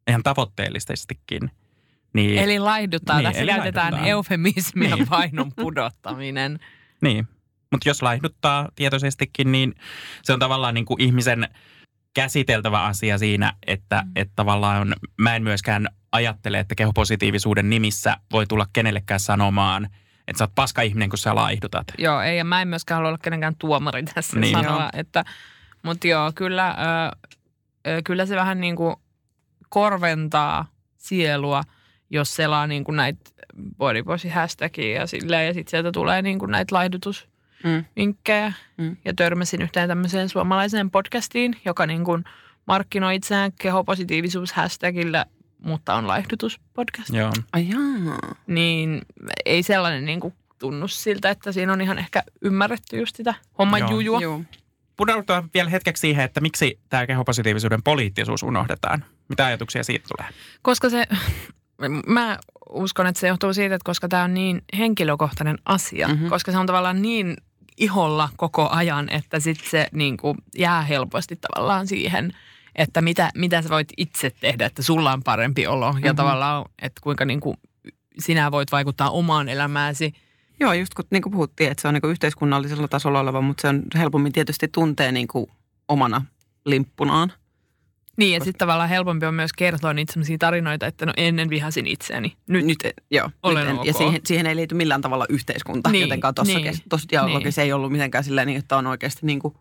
Speaker 8: ihan tavoitteellisestikin. Niin,
Speaker 7: Eli laihduttaa.
Speaker 8: Niin,
Speaker 7: Tässä
Speaker 8: eli
Speaker 7: käytetään eufemismia
Speaker 8: Niin.
Speaker 7: painon pudottaminen. [LAUGHS]
Speaker 8: Niin, mutta jos laihduttaa tietoisestikin, niin se on tavallaan niin kuin ihmisen käsiteltävä asia siinä, että, mm. että tavallaan on, mä en myöskään ajattele, että kehopositiivisuuden nimissä voi tulla kenellekään sanomaan, että sä oot paska ihminen, kun sä laihdutat.
Speaker 7: Joo, ei, ja mä en myöskään halua olla kenenkään tuomari tässä
Speaker 8: Niin.
Speaker 7: sanoa,
Speaker 6: Joo.
Speaker 7: että, mutta joo, kyllä, ö, kyllä se vähän niin kuin korventaa sielua, jos selaa niin kuin näitä bodyposi hashtagia ja silleen, ja sitten sieltä tulee niin kuin näitä laihdutusvinkkejä.
Speaker 6: Mm. Mm.
Speaker 7: Ja törmäsin yhteen tämmöiseen suomalaiseen podcastiin, joka niin kuin markkinoi itseään kehopositiivisuus hashtagillä, mutta on laihdutuspodcast.
Speaker 8: Joo.
Speaker 6: Ai jaa.
Speaker 7: Niin ei sellainen niin kuin tunnu siltä, että siinä on ihan ehkä ymmärretty just sitä homman
Speaker 8: Joo.
Speaker 7: jujua.
Speaker 6: Joo.
Speaker 8: Pudoudutaan vielä hetkeksi siihen, että miksi tämä kehopositiivisuuden poliittisuus unohdetaan. Mitä ajatuksia siitä tulee?
Speaker 7: Koska se, mä uskon, että se johtuu siitä, että koska tämä on niin henkilökohtainen asia,
Speaker 6: Mhm.
Speaker 7: mm-hmm. koska se on tavallaan niin iholla koko ajan, että sitten se niin kuin jää helposti tavallaan siihen, että mitä, mitä sä voit itse tehdä, että sulla on parempi olo mm-hmm. ja
Speaker 6: Mhm.
Speaker 7: tavallaan, että kuinka niin kuin sinä voit vaikuttaa omaan elämääsi.
Speaker 6: Joo, just kun niin kuin puhuttiin, että se on niin kuin yhteiskunnallisella tasolla oleva, mutta se on helpommin tietysti tuntee niin kuin omana limppunaan.
Speaker 7: Niin ja sitten tavallaan helpompi on myös kertoa niitä sellaisia tarinoita, että no ennen vihasin itseäni. Nyt,
Speaker 6: Nyt, joo,
Speaker 7: Olen
Speaker 6: nyt en,
Speaker 7: ok.
Speaker 6: ja siihen, siihen ei liity millään tavalla yhteiskunta,
Speaker 7: Niin,
Speaker 6: jotenkaan tuossa
Speaker 7: niin,
Speaker 6: niin, dialogissa
Speaker 7: niin.
Speaker 6: ei ollut mitenkään silleen, niin, että on oikeasti niin kuin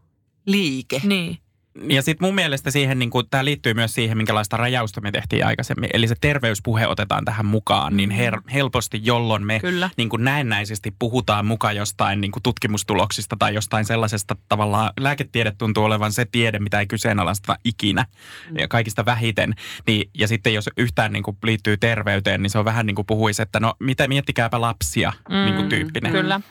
Speaker 6: liike.
Speaker 7: Niin.
Speaker 8: Ja sitten mun mielestä siihen, niin tämä liittyy myös siihen, minkälaista rajausta me tehtiin aikaisemmin. Eli se terveyspuhe otetaan tähän mukaan niin her- helposti, jolloin me
Speaker 7: Kyllä.
Speaker 8: niin kuin näennäisesti puhutaan mukaan jostain niin kuin tutkimustuloksista tai jostain sellaisesta tavallaan, lääketiede tuntuu olevan se tiede, mitä ei kyseenalaista ikinä ja kaikista vähiten. Niin, ja sitten jos yhtään niin kuin liittyy terveyteen, niin se on vähän niin kuin puhuisi, että no mitä, miettikääpä lapsia mm, niin kuin tyyppinen.
Speaker 7: Kyllä.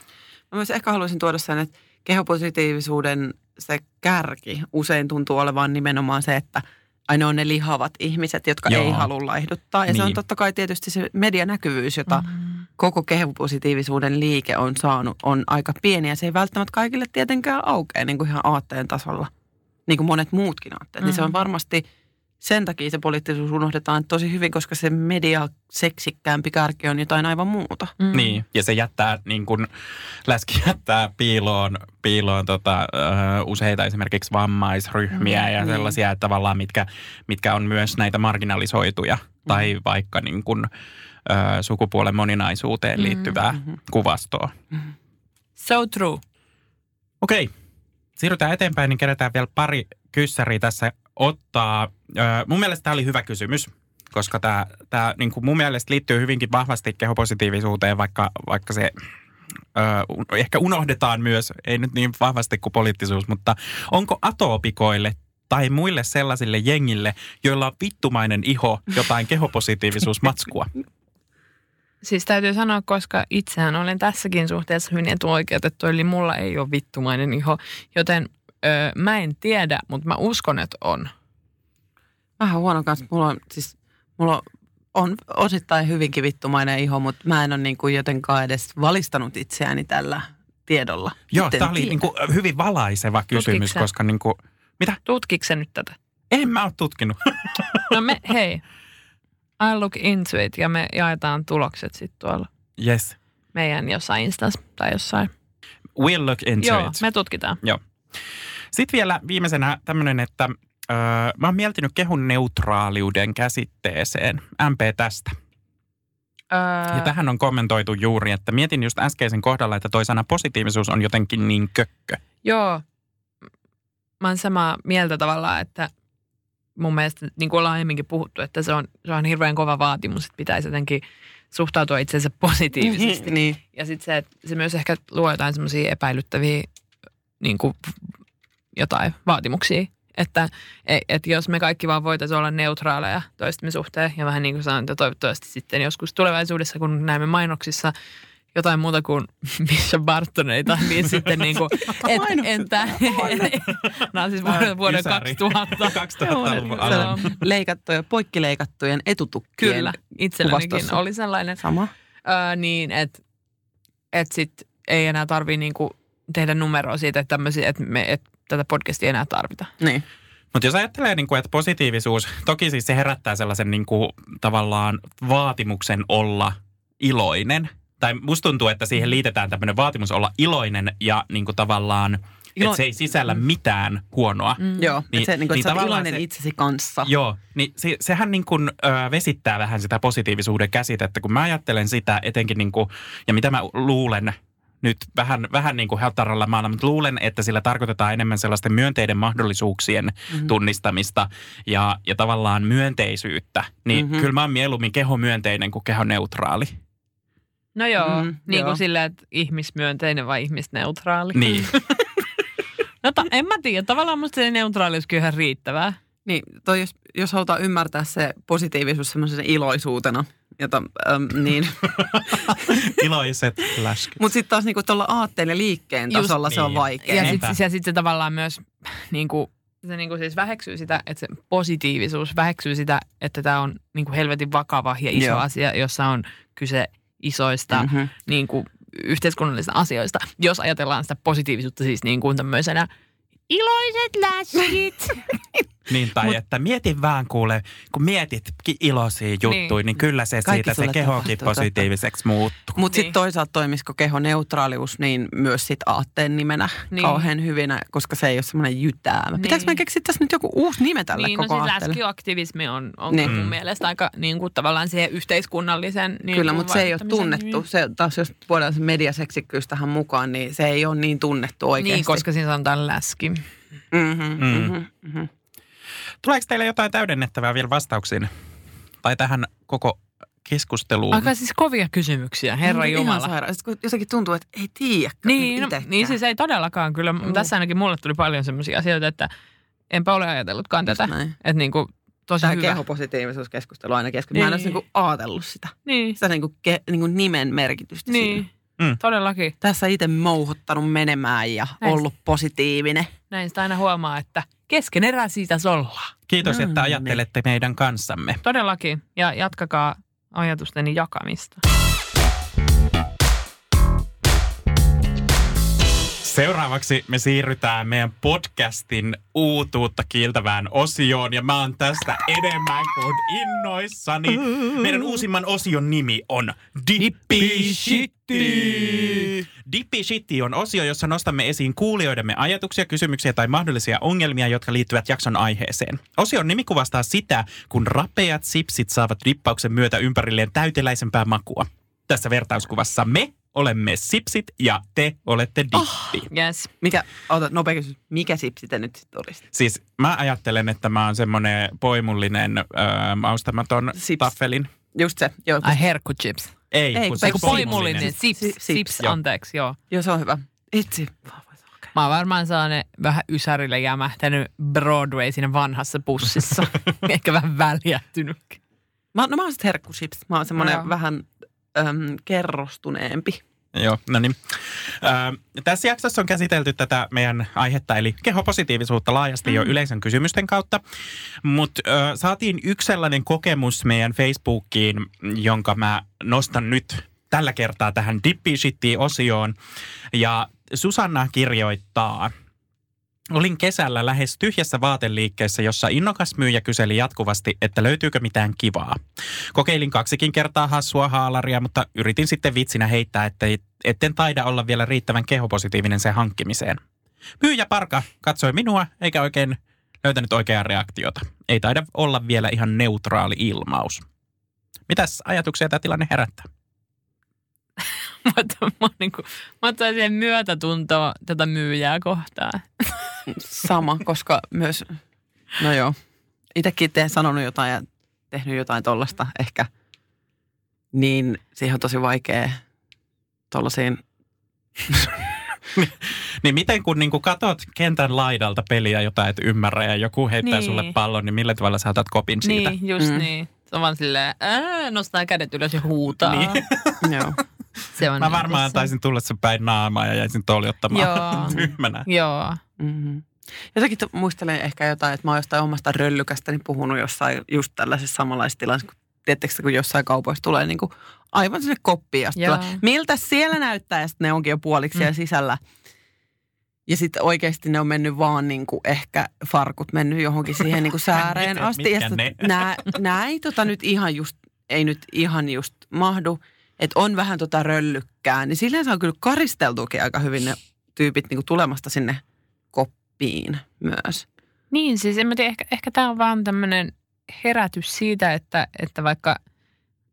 Speaker 6: Mä myös ehkä haluaisin tuoda sen, että kehopositiivisuuden se kärki usein tuntuu olevan nimenomaan se, että aina on ne lihavat ihmiset, jotka
Speaker 8: Joo.
Speaker 6: ei halua laihduttaa. Ja se on
Speaker 8: Niin.
Speaker 6: totta kai tietysti se medianäkyvyys, jota mm. koko kehopositiivisuuden liike on saanut, on aika pieni. Ja se ei välttämättä kaikille tietenkään aukea niin kuin ihan aatteen tasolla, niin kuin monet muutkin aatteet. Mm. Niin se on varmasti sen takia se poliittisuus unohdetaan tosi hyvin, koska se media seksikkäämpi kärki on jotain aivan muuta.
Speaker 7: Mm.
Speaker 8: Niin, ja se jättää, niin kuin, läski jättää piiloon, piiloon tota, ö, useita esimerkiksi vammaisryhmiä ja
Speaker 6: niin.
Speaker 8: sellaisia, että tavallaan mitkä, mitkä on myös näitä marginalisoituja tai vaikka niin kuin, ö, sukupuolen moninaisuuteen liittyvää
Speaker 6: Mhm.
Speaker 8: kuvastoa.
Speaker 7: So true.
Speaker 8: Okei, siirrytään eteenpäin, niin kerätään vielä pari kyssäriä tässä ottaa. Mun mielestä tämä oli hyvä kysymys, koska tämä, tämä niin kuin mun mielestä liittyy hyvinkin vahvasti kehopositiivisuuteen, vaikka, vaikka se ö, ehkä unohdetaan myös, ei nyt niin vahvasti kuin poliittisuus, mutta onko atoopikoille tai muille sellaisille jengille, joilla on vittumainen iho jotain kehopositiivisuusmatskua? [LAUGHS]
Speaker 7: Siis täytyy sanoa, koska itsehän olen tässäkin suhteessa hyvin etuoikeutettu, eli mulla ei ole vittumainen iho, joten ö, mä en tiedä, mutta mä uskon, että on.
Speaker 6: Vähän huono kanssa. Mulla on siis, mulla on osittain hyvinkin vittumainen iho, mutta mä en ole niin kuin jotenkaan edes valistanut itseäni tällä tiedolla.
Speaker 8: Joo, tämä oli niin kuin hyvin valaiseva kysymys,
Speaker 7: Tutkiksen?
Speaker 8: koska niin kuin, mitä?
Speaker 7: Tutkiko se nyt tätä?
Speaker 8: En mä ole tutkinut. [LAUGHS]
Speaker 7: No me, hei, I look into it ja me jaetaan tulokset sitten tuolla
Speaker 8: Yes.
Speaker 7: meidän jossain Instas tai jossain.
Speaker 8: We'll look into
Speaker 7: Joo,
Speaker 8: it.
Speaker 7: me tutkitaan.
Speaker 8: Sitten vielä viimeisenä tämmöinen, että öö, mä oon miettinyt kehun neutraaliuden käsitteeseen. MP tästä.
Speaker 7: Öö,
Speaker 8: Ja tähän on kommentoitu juuri, että mietin just äskeisen kohdalla, että toi sana positiivisuus on jotenkin niin kökkö.
Speaker 7: Joo, mä oon samaa mieltä tavallaan, että mun mielestä niin kuin ollaan aiemminkin puhuttu, että se on, se on hirveän kova vaatimus, että pitäisi jotenkin suhtautua itseensä [LAUGHS] positiivisesti.
Speaker 6: niin.
Speaker 7: Ja sitten se, että se myös ehkä luo jotain semmoisia epäilyttäviä niin kuin jotain vaatimuksia. Että et, et jos me kaikki vaan voitaisiin olla neutraaleja toistemme suhteen ja vähän niin kuin sanoin, että toivottavasti sitten joskus tulevaisuudessa, kun näemme mainoksissa jotain muuta kuin [LAUGHS] Misha Bartoneita, niin sitten niin kuin, [LAUGHS] et, entä, [LAUGHS] nämä on siis vuoden, vuoden
Speaker 8: Ysäri.
Speaker 7: 2000.
Speaker 8: 2000-luvun
Speaker 7: Joo.
Speaker 8: alun.
Speaker 6: Leikattuja, poikkileikattujen etutukkien
Speaker 7: Kyllä, itsellänikin oli sellainen.
Speaker 6: Sama.
Speaker 7: Öö, niin, että et sit ei enää tarvii niinku tehdä numeroa siitä, että, tämmöisiä, että me et tätä podcastia enää tarvita.
Speaker 6: Niin.
Speaker 8: Mutta jos ajattelee, niin kuin, että positiivisuus, toki siis se herättää sellaisen niin kuin, tavallaan vaatimuksen olla iloinen. Tai musta tuntuu, että siihen liitetään tämmöinen vaatimus olla iloinen ja niin kuin, tavallaan,
Speaker 6: Ilo-
Speaker 8: että se ei sisällä mitään huonoa.
Speaker 7: Mm.
Speaker 6: Joo,
Speaker 8: Niin-
Speaker 6: niin, se, niin kuin,
Speaker 8: niin
Speaker 6: että sä oot
Speaker 8: tavallaan
Speaker 6: iloinen
Speaker 8: se-
Speaker 6: itsesi kanssa.
Speaker 8: Joo, niin se, sehän niin kuin, ö, vesittää vähän sitä positiivisuuden käsitettä, kun mä ajattelen sitä etenkin niin kuin, ja mitä mä luulen nyt vähän, vähän niin kuin heltaralla maalla, mutta luulen, että sillä tarkoitetaan enemmän sellaisten myönteiden mahdollisuuksien mm-hmm. tunnistamista ja, ja tavallaan myönteisyyttä. Niin mm-hmm.
Speaker 6: Mhm.
Speaker 8: kyllä mä oon mieluummin kehomyönteinen kuin kehoneutraali.
Speaker 7: No joo,
Speaker 6: mm,
Speaker 7: niin
Speaker 6: joo.
Speaker 7: kuin silleen, että ihmismyönteinen vai ihmisneutraali.
Speaker 8: Niin, [LAUGHS]
Speaker 7: No ta, en mä tiedä, tavallaan musta se neutraalius kyllä ihan riittävää.
Speaker 6: Niin, toi jos, jos halutaan ymmärtää se positiivisuus semmoisena iloisuutena, jota, äm, niin. [LAUGHS]
Speaker 8: iloiset läskyt.
Speaker 6: Mutta sitten taas niinku tuolla aatteen ja liikkeen
Speaker 7: Just
Speaker 6: tasolla se on
Speaker 8: niin.
Speaker 6: vaikea.
Speaker 7: Ja sitten sit se tavallaan myös niin kuin, se niin kuin siis väheksyy sitä, että se positiivisuus väheksyy sitä, että tämä on niin kuin helvetin vakava ja iso
Speaker 6: Joo.
Speaker 7: asia, jossa on kyse isoista
Speaker 6: Mhm.
Speaker 7: niin kuin yhteiskunnallisista asioista. Jos ajatellaan sitä positiivisuutta siis niin kuin tämmöisenä iloiset läskit. [LAUGHS]
Speaker 8: Niin, tai Mut, että mietin vaan kuule, kun mietit iloisia juttuja, niin, niin kyllä se
Speaker 6: Kaikki
Speaker 8: siitä se kehokin
Speaker 6: tapahtuu,
Speaker 8: positiiviseksi muuttuu.
Speaker 6: Mutta
Speaker 7: Niin.
Speaker 6: sitten toisaalta toimisiko kehoneutraalius niin myös sit aatteen nimenä
Speaker 7: Niin.
Speaker 6: niin. kauhean hyvinä, koska se ei ole semmoinen jytäämä.
Speaker 7: Niin.
Speaker 6: Pitääkö me keksiä tässä nyt joku uusi nime tälle
Speaker 7: niin, no
Speaker 6: koko
Speaker 7: siis
Speaker 6: aatteelle?
Speaker 7: läskiaktivismi on, on
Speaker 6: Niin.
Speaker 7: mun
Speaker 8: Mm.
Speaker 7: mielestä aika niin kuin, tavallaan siihen yhteiskunnallisen niin
Speaker 6: Kyllä, mutta se ei ole tunnettu.
Speaker 7: nimi.
Speaker 6: Se, taas jos voidaan se mediaseksikkyys tähän mukaan, niin se ei ole niin tunnettu oikeasti.
Speaker 7: Niin, koska siinä sanotaan läski.
Speaker 6: Mm-hmm,
Speaker 8: Mm.
Speaker 6: mm-hmm, mm-hmm.
Speaker 8: Tuleeko teille jotain täydennettävää vielä vastauksiin? Tai tähän koko keskusteluun?
Speaker 7: Aika siis kovia kysymyksiä, herra
Speaker 6: Ihan
Speaker 7: Jumala.
Speaker 6: sairaan. Sitten kun jotenkin tuntuu, että ei tiedä.
Speaker 7: Niin, no, niin siis ei todellakaan kyllä.
Speaker 6: Mm.
Speaker 7: Tässä ainakin mulle tuli paljon sellaisia asioita, että enpä ole ajatellutkaan
Speaker 6: Just
Speaker 7: tätä.
Speaker 6: näin.
Speaker 7: Että niinku, tosi
Speaker 6: Tämä
Speaker 7: hyvä.
Speaker 6: kehopositiivisuuskeskustelu aina kesken. Mä en
Speaker 7: Niin.
Speaker 6: olisi niinku ajatellut sitä.
Speaker 7: Niin,
Speaker 6: Sitä niinku, ke, niinku nimen merkitystä siinä.
Speaker 7: niin.
Speaker 8: Mm.
Speaker 7: Todellakin.
Speaker 6: Tässä itse mouhottanut menemään ja
Speaker 7: Näin.
Speaker 6: ollut positiivinen.
Speaker 7: Näin sitä aina huomaa, että keskenerää siitä ollaan.
Speaker 8: Kiitos, että ajattelette meidän kanssamme.
Speaker 7: Todellakin. Ja jatkakaa ajatusteni jakamista.
Speaker 8: Seuraavaksi me siirrytään meidän podcastin uutuutta kiiltävään osioon ja mä oon tästä enemmän kuin innoissani. Meidän uusimman osion nimi on Dippi Shitti. Dippi Shitti on osio, jossa nostamme esiin kuulijoidemme ajatuksia, kysymyksiä tai mahdollisia ongelmia, jotka liittyvät jakson aiheeseen. Osion nimi kuvastaa sitä, kun rapeat sipsit saavat dippauksen myötä ympärilleen täyteläisempää makua. Tässä vertauskuvassa me olemme sipsit ja te olette dippi.
Speaker 7: Yes.
Speaker 6: Mikä, ota nopea kysymys, mikä sipsi te nyt sitten olisi?
Speaker 8: Siis mä ajattelen, että mä oon semmoinen poimullinen öö, maustamaton
Speaker 6: Sips.
Speaker 8: taffelin.
Speaker 6: Just se, joo.
Speaker 7: Ai herkkuchips.
Speaker 8: Ei,
Speaker 6: Ei,
Speaker 8: kun
Speaker 6: se Sips.
Speaker 7: poimullinen. Sips.
Speaker 6: Sips.
Speaker 7: Sips,
Speaker 8: Joo.
Speaker 7: anteeksi, joo.
Speaker 6: Joo, se on hyvä. Itse.
Speaker 7: Mä oon varmaan sellainen vähän ysärille jämähtänyt Broadway siinä vanhassa bussissa. [LAUGHS] Ehkä vähän väljähtynytkin.
Speaker 6: Mä, no mä oon sitten herkkusips. Mä oon semmoinen
Speaker 7: Joo.
Speaker 6: vähän äm, kerrostuneempi.
Speaker 8: Joo, no niin. Öö, tässä jaksossa on käsitelty tätä meidän aihetta, eli kehopositiivisuutta laajasti mm. jo yleisön kysymysten kautta. Mutta öö, saatiin yksi sellainen kokemus meidän Facebookiin, jonka mä nostan nyt tällä kertaa tähän Dippi Shittiin-osioon. Ja Susanna kirjoittaa, Olin kesällä lähes tyhjässä vaateliikkeessä, jossa innokas myyjä kyseli jatkuvasti, että löytyykö mitään kivaa. Kokeilin kaksikin kertaa hassua haalaria, mutta yritin sitten vitsinä heittää, ettei, etten taida olla vielä riittävän kehopositiivinen sen hankkimiseen. Myyjä Parka katsoi minua eikä oikein löytänyt oikeaa reaktiota. Ei taida olla vielä ihan neutraali ilmaus. Mitäs ajatuksia tämä tilanne herättää? [LAUGHS]
Speaker 7: Mä otan siihen myötätuntoa tätä myyjää kohtaan. [LAUGHS]
Speaker 6: Sama, koska myös, no joo, itsekin teen sanonut jotain ja tehnyt jotain tollasta ehkä, niin siihen on tosi vaikea tollasiin [LAUGHS]
Speaker 8: Niin miten kun niinku katot kentän laidalta peliä, jota et ymmärrä ja joku heittää
Speaker 7: Niin.
Speaker 8: sulle pallon, niin millä tavalla sä otat kopin siitä?
Speaker 7: Niin, just
Speaker 6: Mm.
Speaker 7: niin. Se on vaan silleen, ää, nostaa kädet ylös ja huutaa.
Speaker 8: Niin. [LAUGHS]
Speaker 6: Joo.
Speaker 7: Se on
Speaker 8: Mä
Speaker 7: niin
Speaker 8: varmaan
Speaker 7: tässä.
Speaker 8: taisin tulla sen päin naamaa ja jäisin toljottamaan
Speaker 7: Joo.
Speaker 8: tyhmänä.
Speaker 7: Joo.
Speaker 6: Mm-hmm. Jotenkin muistelen ehkä jotain, että mä oon jostain omasta röllykästäni puhunut jossain just tällaisessa samanlaisessa tilassa, kun Tiedättekö, kun jossain kaupoissa tulee niin kuin aivan sinne koppiin tulee, miltä siellä näyttää ja sitten ne onkin jo puoliksi siellä sisällä. Ja sitten oikeasti ne on mennyt vaan niin kuin ehkä farkut mennyt johonkin siihen niin kuin [LAUGHS] sääreen
Speaker 8: Mitkä-
Speaker 6: asti.
Speaker 8: mitkä
Speaker 6: ja
Speaker 8: ne?
Speaker 6: Nämä, nämä ei tota nyt ihan just, ei nyt ihan just mahdu. Että on vähän tota röllykkää. Niin silleen saa kyllä karisteltuakin aika hyvin ne tyypit niin kuin tulemasta sinne koppiin myös.
Speaker 7: Niin, siis en mä tiedä, ehkä, ehkä tämä on vaan tämmöinen herätys siitä, että, että vaikka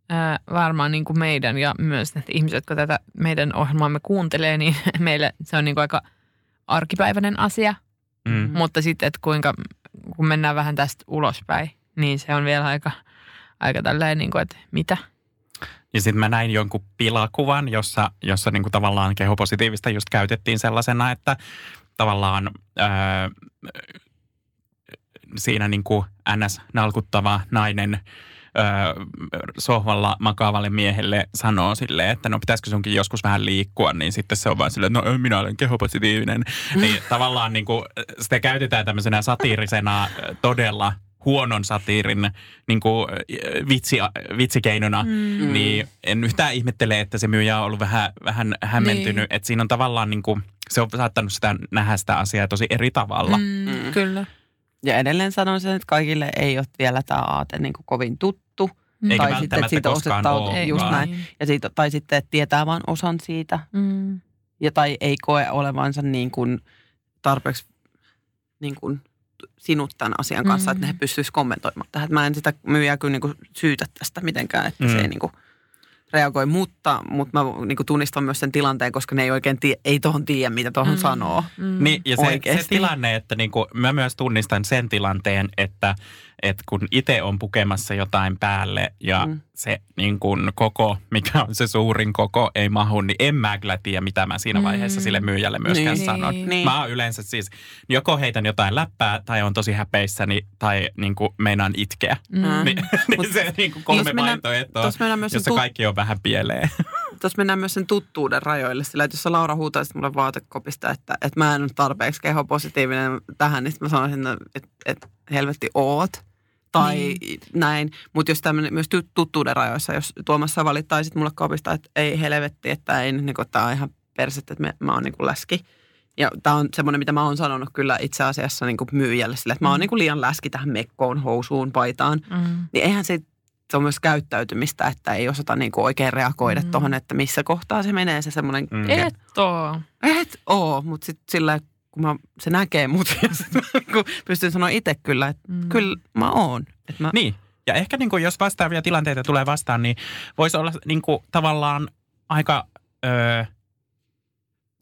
Speaker 7: ää, varmaan niin kuin meidän ja myös ne ihmiset, jotka tätä meidän ohjelmaamme kuuntelee, niin [LAUGHS] meille se on niin kuin aika arkipäiväinen asia.
Speaker 8: Mm.
Speaker 7: Mutta sitten, että kuinka, kun mennään vähän tästä ulospäin, niin se on vielä aika, aika tälleen niin kuin, että mitä?
Speaker 8: Ja sitten mä näin jonkun pilakuvan, jossa, jossa niinku tavallaan kehopositiivista just käytettiin sellaisena, että tavallaan öö, siinä niinku NS-nalkuttava nainen öö, sohvalla makaavalle miehelle sanoo silleen, että no pitäisikö sunkin joskus vähän liikkua, niin sitten se on vaan silleen, että no minä olen kehopositiivinen. [LAUGHS] Niin tavallaan niinku, sitä käytetään tämmöisenä satiirisena todella huonon satiirin niin kuin, vitsi, vitsikeinona, mm. niin en yhtään ihmettele, että se myyjä on ollut vähän, vähän hämmentynyt. Niin. Että siinä on tavallaan, niin kuin, se on saattanut sitä, nähdä sitä asiaa tosi eri tavalla. Mm.
Speaker 7: Mm, Kyllä.
Speaker 6: Ja edelleen sanon sen, että kaikille ei ole vielä tämä aate niin kuin kovin tuttu.
Speaker 8: Eikä
Speaker 6: tai sitten, että siitä
Speaker 8: olekaan.
Speaker 6: just näin. Ja siitä, tai sitten, että tietää vain osan siitä.
Speaker 7: Mm.
Speaker 6: Ja tai ei koe olevansa niin kuin tarpeeksi niin kuin sinut tämän asian kanssa,
Speaker 7: Mm.
Speaker 6: että ne pystyisi kommentoimaan tähän. Mä en sitä myyjää kyllä niin kuin syytä tästä mitenkään, että
Speaker 8: Mm.
Speaker 6: se ei niin kuin reagoi, mutta, mutta mä niin kuin tunnistan myös sen tilanteen, koska ne ei oikein tie, ei tohon tiedä, mitä tohon mm. sanoo.
Speaker 7: Mm.
Speaker 8: Niin, ja se, se tilanne, että niinku, mä myös tunnistan sen tilanteen, että, että kun itse on pukemassa jotain päälle ja mm. Se niin kun koko, mikä on se suurin koko, ei mahu, niin en mä kyllä tiedä, mitä mä siinä vaiheessa sille myyjälle myöskään
Speaker 6: Niin.
Speaker 8: sanon.
Speaker 6: Niin.
Speaker 8: Mä yleensä siis, joko heitän jotain läppää tai on tosi häpeissäni tai niin kuin meinaan itkeä.
Speaker 6: Mm. [LAUGHS]
Speaker 8: Niin, niin se niin kuin kolme vaihtoehtoa, jossa
Speaker 6: tut-
Speaker 8: kaikki on vähän pieleen. [LAUGHS]
Speaker 6: Tuossa mennään myös sen tuttuuden rajoille. Sillä, että jos Laura huutaisit mulle vaatekopista, että, että mä en ole tarpeeksi kehopositiivinen tähän, niin mä sanoisin, että, että helvetti oot. Tai niin. näin. Mutta jos tämmöinen myös tu- tuttuuden rajoissa, jos Tuomas sä valittaisit mulle kopista, että ei helvetti, että ei, niin kuin, tää on ihan persettä, että me, mä oon niin kuin läski. Ja tämä on semmoinen, mitä mä oon sanonut kyllä itse asiassa niin kuin myyjälle sille, että mä oon niin kuin liian läski tähän mekkoon, housuun, paitaan.
Speaker 7: Mm.
Speaker 6: Niin eihän se, se on myös käyttäytymistä, että ei osata niin kuin oikein reagoida mm. tuohon, että missä kohtaa se menee se semmoinen,
Speaker 8: Mm.
Speaker 6: mm.
Speaker 7: Et oo.
Speaker 6: et oo, mutta sitten sillä kun mä, se näkee mut [LAUGHS] ja sit mä niin pystyn sanoa itse kyllä, että
Speaker 7: Mm.
Speaker 6: mm. kyllä mä oon. Että mä,
Speaker 8: Niin. Ja ehkä niin kuin, jos vastaavia tilanteita tulee vastaan, niin voisi olla niin kuin, tavallaan aika öö,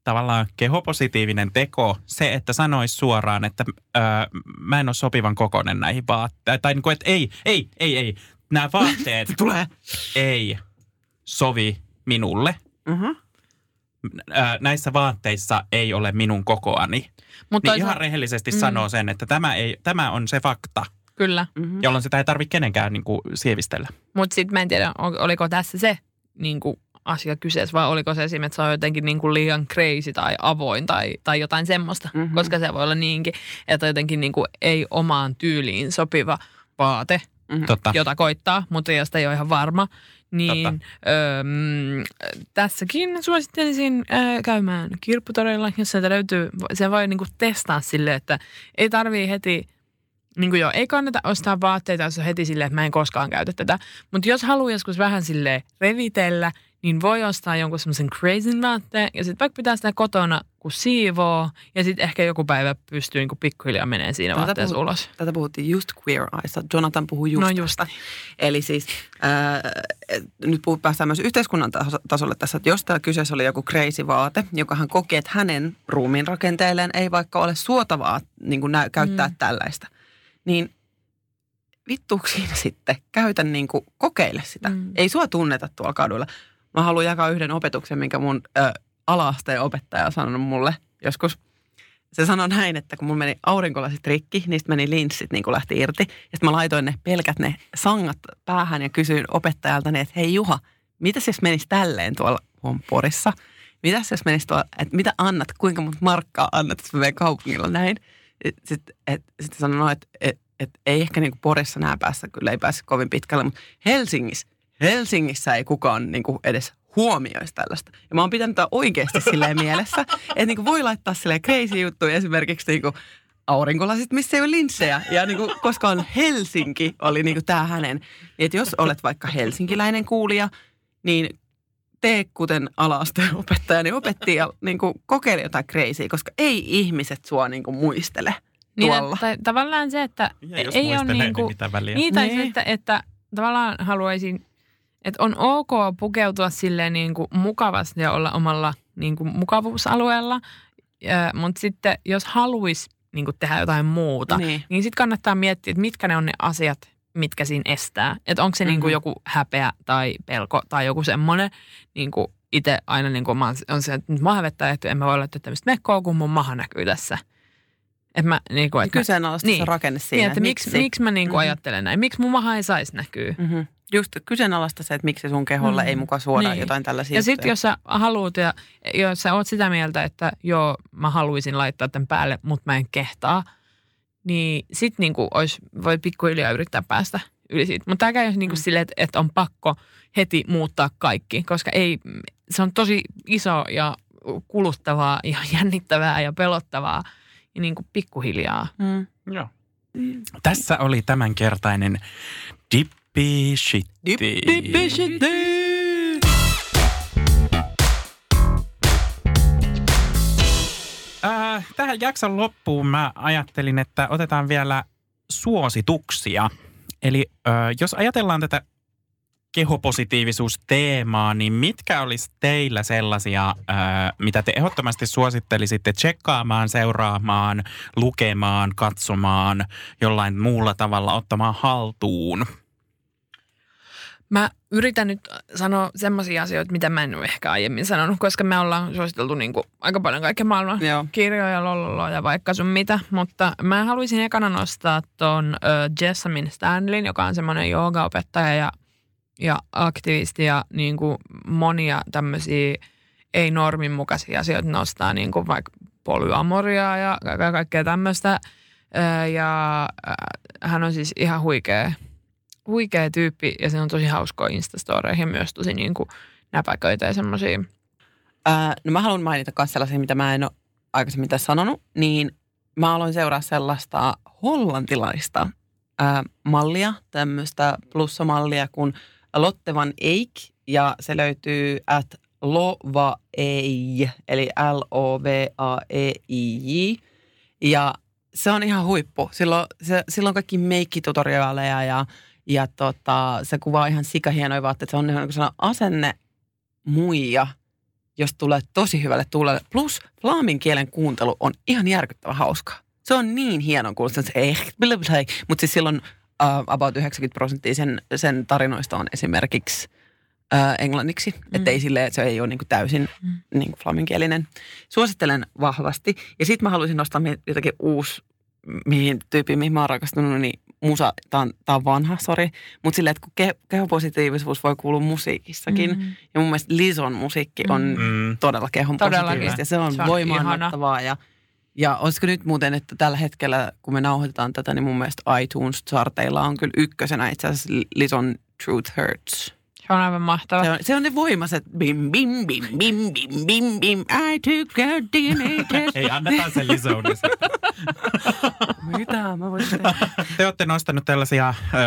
Speaker 8: tavallaan kehopositiivinen teko se, että sanoisi suoraan, että öö, mä en ole sopivan kokoinen näihin vaatteisiin. Tai niin kuin, että ei, ei, ei, ei. Nämä vaatteet [LAUGHS]
Speaker 6: Tulee.
Speaker 8: ei sovi minulle.
Speaker 6: Mm-hmm.
Speaker 8: Näissä vaatteissa ei ole minun kokoani.
Speaker 7: Mutta
Speaker 8: Niin ihan rehellisesti mm. sanoo sen, että tämä, ei, tämä on se fakta,
Speaker 7: Kyllä.
Speaker 6: Mm-hmm.
Speaker 8: jolloin sitä ei tarvitse kenenkään niin kuin, sievistellä.
Speaker 7: Mutta sitten mä en tiedä, ol- oliko tässä se niin kuin asia kyseessä vai oliko se esimerkiksi, että se on jotenkin niin kuin liian crazy tai avoin tai, tai jotain semmoista.
Speaker 6: Mhm.
Speaker 7: Mm-hmm. Koska se voi olla niinkin, että jotenkin niin kuin ei omaan tyyliin sopiva vaate,
Speaker 8: Totta.
Speaker 7: jota koittaa, mutta josta ei ole ihan varma. Niin öö, tässäkin suosittelisin öö, käymään kirpputoreilla, jos sieltä löytyy, se voi niinku testaa sille, että ei tarvii heti, niin kuin joo, ei kannata ostaa vaatteita, jos on heti silleen, että mä en koskaan käytä tätä. Mutta jos haluaa joskus vähän sille revitellä, niin voi ostaa jonkun semmoisen crazy vaatteen ja sitten vaikka pitää sitä kotona, kun siivoo ja sitten ehkä joku päivä pystyy niinku pikkuhiljaa menee siinä
Speaker 6: Tätä
Speaker 7: vaatteessa
Speaker 6: puhu-
Speaker 7: ulos.
Speaker 6: Tätä puhuttiin just Queer Eyesa. Jonathan puhui just
Speaker 7: No just
Speaker 6: tästä. Eli siis ää, nyt puhu, päästään myös yhteiskunnan taso- tasolle tässä, että jos tämä kyseessä oli joku crazy vaate, joka hän koki, että hänen ruumiin rakenteelleen ei vaikka ole suotavaa niin kuin nä- käyttää mm. tällaista, niin vittu [LAUGHS] siinä sitten, käytä niin kuin, kokeile sitä.
Speaker 7: Mm.
Speaker 6: Ei sua tunneta tuolla kadulla. Mä haluan jakaa yhden opetuksen, minkä mun ö, ala-asteen opettaja on sanonut mulle joskus. Se sanoi näin, että kun mun meni aurinkolasit rikki, niistä meni linssit niin kuin lähti irti. Ja sitten mä laitoin ne pelkät ne sangat päähän ja kysyin opettajalta, että hei Juha, mitäs jos menisi tälleen tuolla Porissa? Mitäs jos menisi tuolla, että mitä annat, kuinka monta markkaa annat, jos mä kaupungilla näin? Sitten sit sanoi, no, että et, et ei ehkä niin kuin Porissa nää päässä, kyllä ei pääse kovin pitkälle, mutta Helsingissä, Helsingissä ei kukaan niin kuin edes huomioisi tällaista. Ja mä oon pitänyt tätä oikeasti silleen mielessä, että niin kuin voi laittaa silleen crazy juttuja esimerkiksi niin kuin aurinkolasit, missä ei ole linssejä. Ja niin kuin, koska on Helsinki, oli niin kuin tämä hänen. Että jos olet vaikka helsinkiläinen kuulija, niin tee kuten ala-asteen opettaja, niin opetti ja niin kuin kokeile jotain crazy, koska ei ihmiset sua niin kuin muistele
Speaker 7: Niin,
Speaker 6: tuolla.
Speaker 7: että, tavallaan se, että
Speaker 8: Ja
Speaker 7: ei ole niin kuin,
Speaker 8: mitä väliä.
Speaker 7: Niin, tai
Speaker 6: Niin.
Speaker 7: se, että, että tavallaan haluaisin, että on ok pukeutua silleen niin kuin mukavasti ja olla omalla niin kuin mukavuusalueella, mutta sitten jos haluaisi niin kuin tehdä jotain muuta, niin,
Speaker 6: Niin.
Speaker 7: sitten kannattaa miettiä, että mitkä ne on ne asiat, mitkä siinä estää. Että onko se niin kuin
Speaker 6: Mhm.
Speaker 7: joku häpeä tai pelko tai joku semmoinen, niin kuin itse aina niin kuin mä on se, että nyt mä hävettää, että en mä voi laittaa tämmöistä mekkoa, kun mun maha näkyy tässä. Että mä, niin kuin, että
Speaker 6: Kyseenalaista
Speaker 7: niin.
Speaker 6: se rakenne siinä.
Speaker 7: niin, että miksi, miksi mä niin kuin
Speaker 6: Mhm.
Speaker 7: ajattelen näin? Miksi mun maha ei saisi näkyä?
Speaker 6: Mm-hmm. Just kyseenalaista se, että miksi sun keholle
Speaker 7: Mm.
Speaker 6: ei muka suoda
Speaker 7: Niin.
Speaker 6: jotain tällaisia
Speaker 7: Ja sitten jos sä haluat ja jos sä oot sitä mieltä, että joo, mä haluaisin laittaa tämän päälle, mutta mä en kehtaa, niin sit niinku ois, voi pikkuhiljaa yrittää päästä yli siitä. Mutta tämä käy niinku
Speaker 6: Mm.
Speaker 7: silleen, että, että on pakko heti muuttaa kaikki, koska ei, se on tosi iso ja kuluttavaa ja [LAUGHS] jännittävää ja pelottavaa. Ja niinku pikkuhiljaa.
Speaker 6: Mm.
Speaker 8: Joo. Tässä oli tämänkertainen Dippi Shitti. Äh, tähän jakson loppuun mä ajattelin, että otetaan vielä suosituksia. Eli äh, jos ajatellaan tätä kehopositiivisuusteemaa, niin mitkä olisi teillä sellaisia, ää, mitä te ehdottomasti suosittelisitte tsekkaamaan, seuraamaan, lukemaan, katsomaan, jollain muulla tavalla ottamaan haltuun?
Speaker 7: Mä yritän nyt sanoa semmoisia asioita, mitä mä en ole ehkä aiemmin sanonut, koska me ollaan suositeltu niin kuin aika paljon kaiken maailman
Speaker 6: Joo.
Speaker 7: kirjoja, lololo ja vaikka sun mitä. Mutta mä haluaisin ekana nostaa ton uh, Jessamine Stanlin, joka on semmoinen joogaopettaja ja, ja aktivisti ja niin kuin monia tämmöisiä ei-normin mukaisia asioita nostaa, niin kuin vaikka polyamoriaa ja ka- kaikkea tämmöistä. Ö, Ja äh, hän on siis ihan huikea, huikea tyyppi ja se on tosi hauskoja Instastoreihin myös tosi niin kuin näpäköitä ja semmoisia.
Speaker 6: Ää, no mä haluan mainita myös sellaisia, mitä mä en ole aikaisemmin tässä sanonut, niin mä aloin seuraa sellaista hollantilaista ää, mallia, tämmöistä plussamallia kuin Lotte van Eyck, ja se löytyy at Lovaei, eli L-O-V-A-E-I-J. Ja se on ihan huippu. Silloin, se, silloin kaikki meikkitutoriaaleja ja, ja tota, se kuvaa ihan sikahienoja vaatteita. Se on ihan niin kuin asenne muija, jos tulee tosi hyvälle tuulelle. Plus flaamin kielen kuuntelu on ihan järkyttävän hauskaa. Se on niin hienon kuulosta, että ei, mutta siis silloin uh, about 90 prosenttia sen, sen tarinoista on esimerkiksi uh, englanniksi. Mm. Että ei että se ei ole niinku täysin mm. niinku flaminkielinen. Suosittelen vahvasti. Ja sitten mä haluaisin nostaa jotakin uusi, mihin tyyppiin, mihin mä oon rakastunut, niin musa, tää on, tää on vanha, sori. Mutta silleen, että kun ke, kehopositiivisuus voi kuulua musiikissakin. Mm. Ja mun mielestä Lison musiikki on
Speaker 8: Mm.
Speaker 6: todella kehon positiivista. Ja se on,
Speaker 7: Se on
Speaker 6: voimaannuttavaa. Ja, ja olisiko nyt muuten, että tällä hetkellä, kun me nauhoitetaan tätä, niin mun mielestä iTunes-charteilla on kyllä ykkösenä itse asiassa Lison Truth Hurts.
Speaker 7: Se on aivan mahtava.
Speaker 6: Se on, se on ne voimaset bim, bim, bim, bim, bim, bim, bim, I took a DNA [LAUGHS] test.
Speaker 8: Ei, annetaan sen lisoudessa.
Speaker 6: Mitä mä voisin tehdä?
Speaker 8: Te olette nostanut tällaisia ö,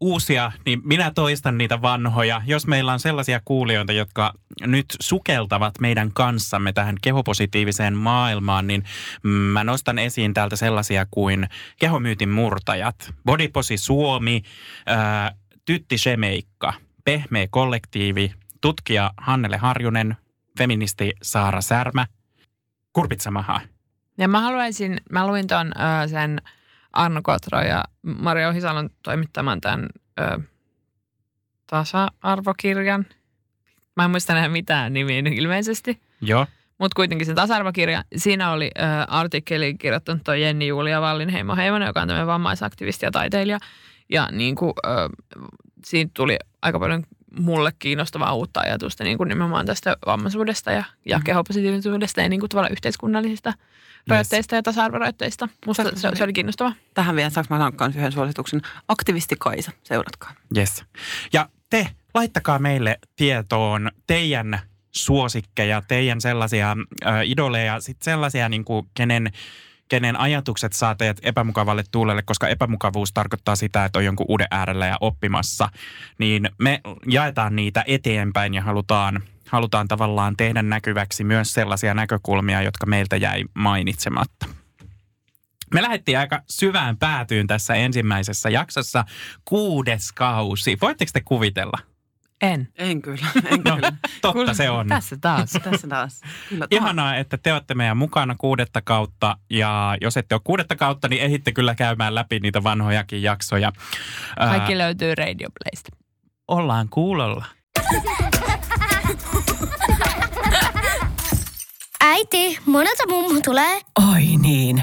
Speaker 8: uusia, niin minä toistan niitä vanhoja. Jos meillä on sellaisia kuulijoita, jotka nyt sukeltavat meidän kanssamme tähän kehopositiiviseen maailmaan, niin mä nostan esiin täältä sellaisia kuin kehomyytin murtajat, Bodyposi Suomi, ö, Tytti Shemeikka, Pehmeä kollektiivi, tutkija Hannele Harjunen, feministi Saara Särmä, Kurpitsamaha.
Speaker 7: Ja mä haluaisin, mä luin ton ö, sen Arno Kotro ja Maria Ohisalon toimittaman tämän ö, tasa-arvokirjan. Mä en muista enää mitään nimiä ilmeisesti.
Speaker 8: Joo.
Speaker 7: Mutta kuitenkin se tasa-arvokirja, siinä oli ö, artikkeli kirjoittanut toi Jenni Julia Wallinheimo Heimonen, joka on tämmöinen vammaisaktivisti ja taiteilija. Ja niin kuin, ö, siitä tuli aika paljon mulle kiinnostavaa uutta ajatusta niin kuin nimenomaan tästä vammaisuudesta ja, ja mm. kehopositiivisuudesta ja niin kuin tavallaan yhteiskunnallisista rajoitteista ja tasa-arvorajoitteista. Musta
Speaker 6: Saanko
Speaker 7: se, se oli kiinnostavaa.
Speaker 6: Tähän vielä saanko mä yhden suosituksen. Aktivisti Kaisa, seuratkaa.
Speaker 8: Yes. Ja te, laittakaa meille tietoon teidän suosikkeja, teidän sellaisia äh, idoleja, sitten sellaisia, niin kuin, kenen, kenen ajatukset saa teidät epämukavalle tuulelle, koska epämukavuus tarkoittaa sitä, että on jonkun uuden äärellä ja oppimassa. Niin me jaetaan niitä eteenpäin ja halutaan, halutaan tavallaan tehdä näkyväksi myös sellaisia näkökulmia, jotka meiltä jäi mainitsematta. Me lähdettiin aika syvään päätyyn tässä ensimmäisessä jaksossa. Kuudes kausi. Voitteko te kuvitella?
Speaker 7: En.
Speaker 6: En kyllä, [LAUGHS] en
Speaker 8: No,
Speaker 6: kyllä.
Speaker 8: totta se on.
Speaker 7: Tässä taas.
Speaker 6: Tässä taas. Kyllä,
Speaker 8: Ihanaa, että te olette meidän mukana kuudetta kautta. Ja jos ette ole kuudetta kautta, niin ehitte kyllä käymään läpi niitä vanhojakin jaksoja. Ää,
Speaker 7: Kaikki löytyy Radio Playsta.
Speaker 8: ollaan kuulolla.
Speaker 5: Äiti, monelta mummu tulee?
Speaker 3: Oi niin.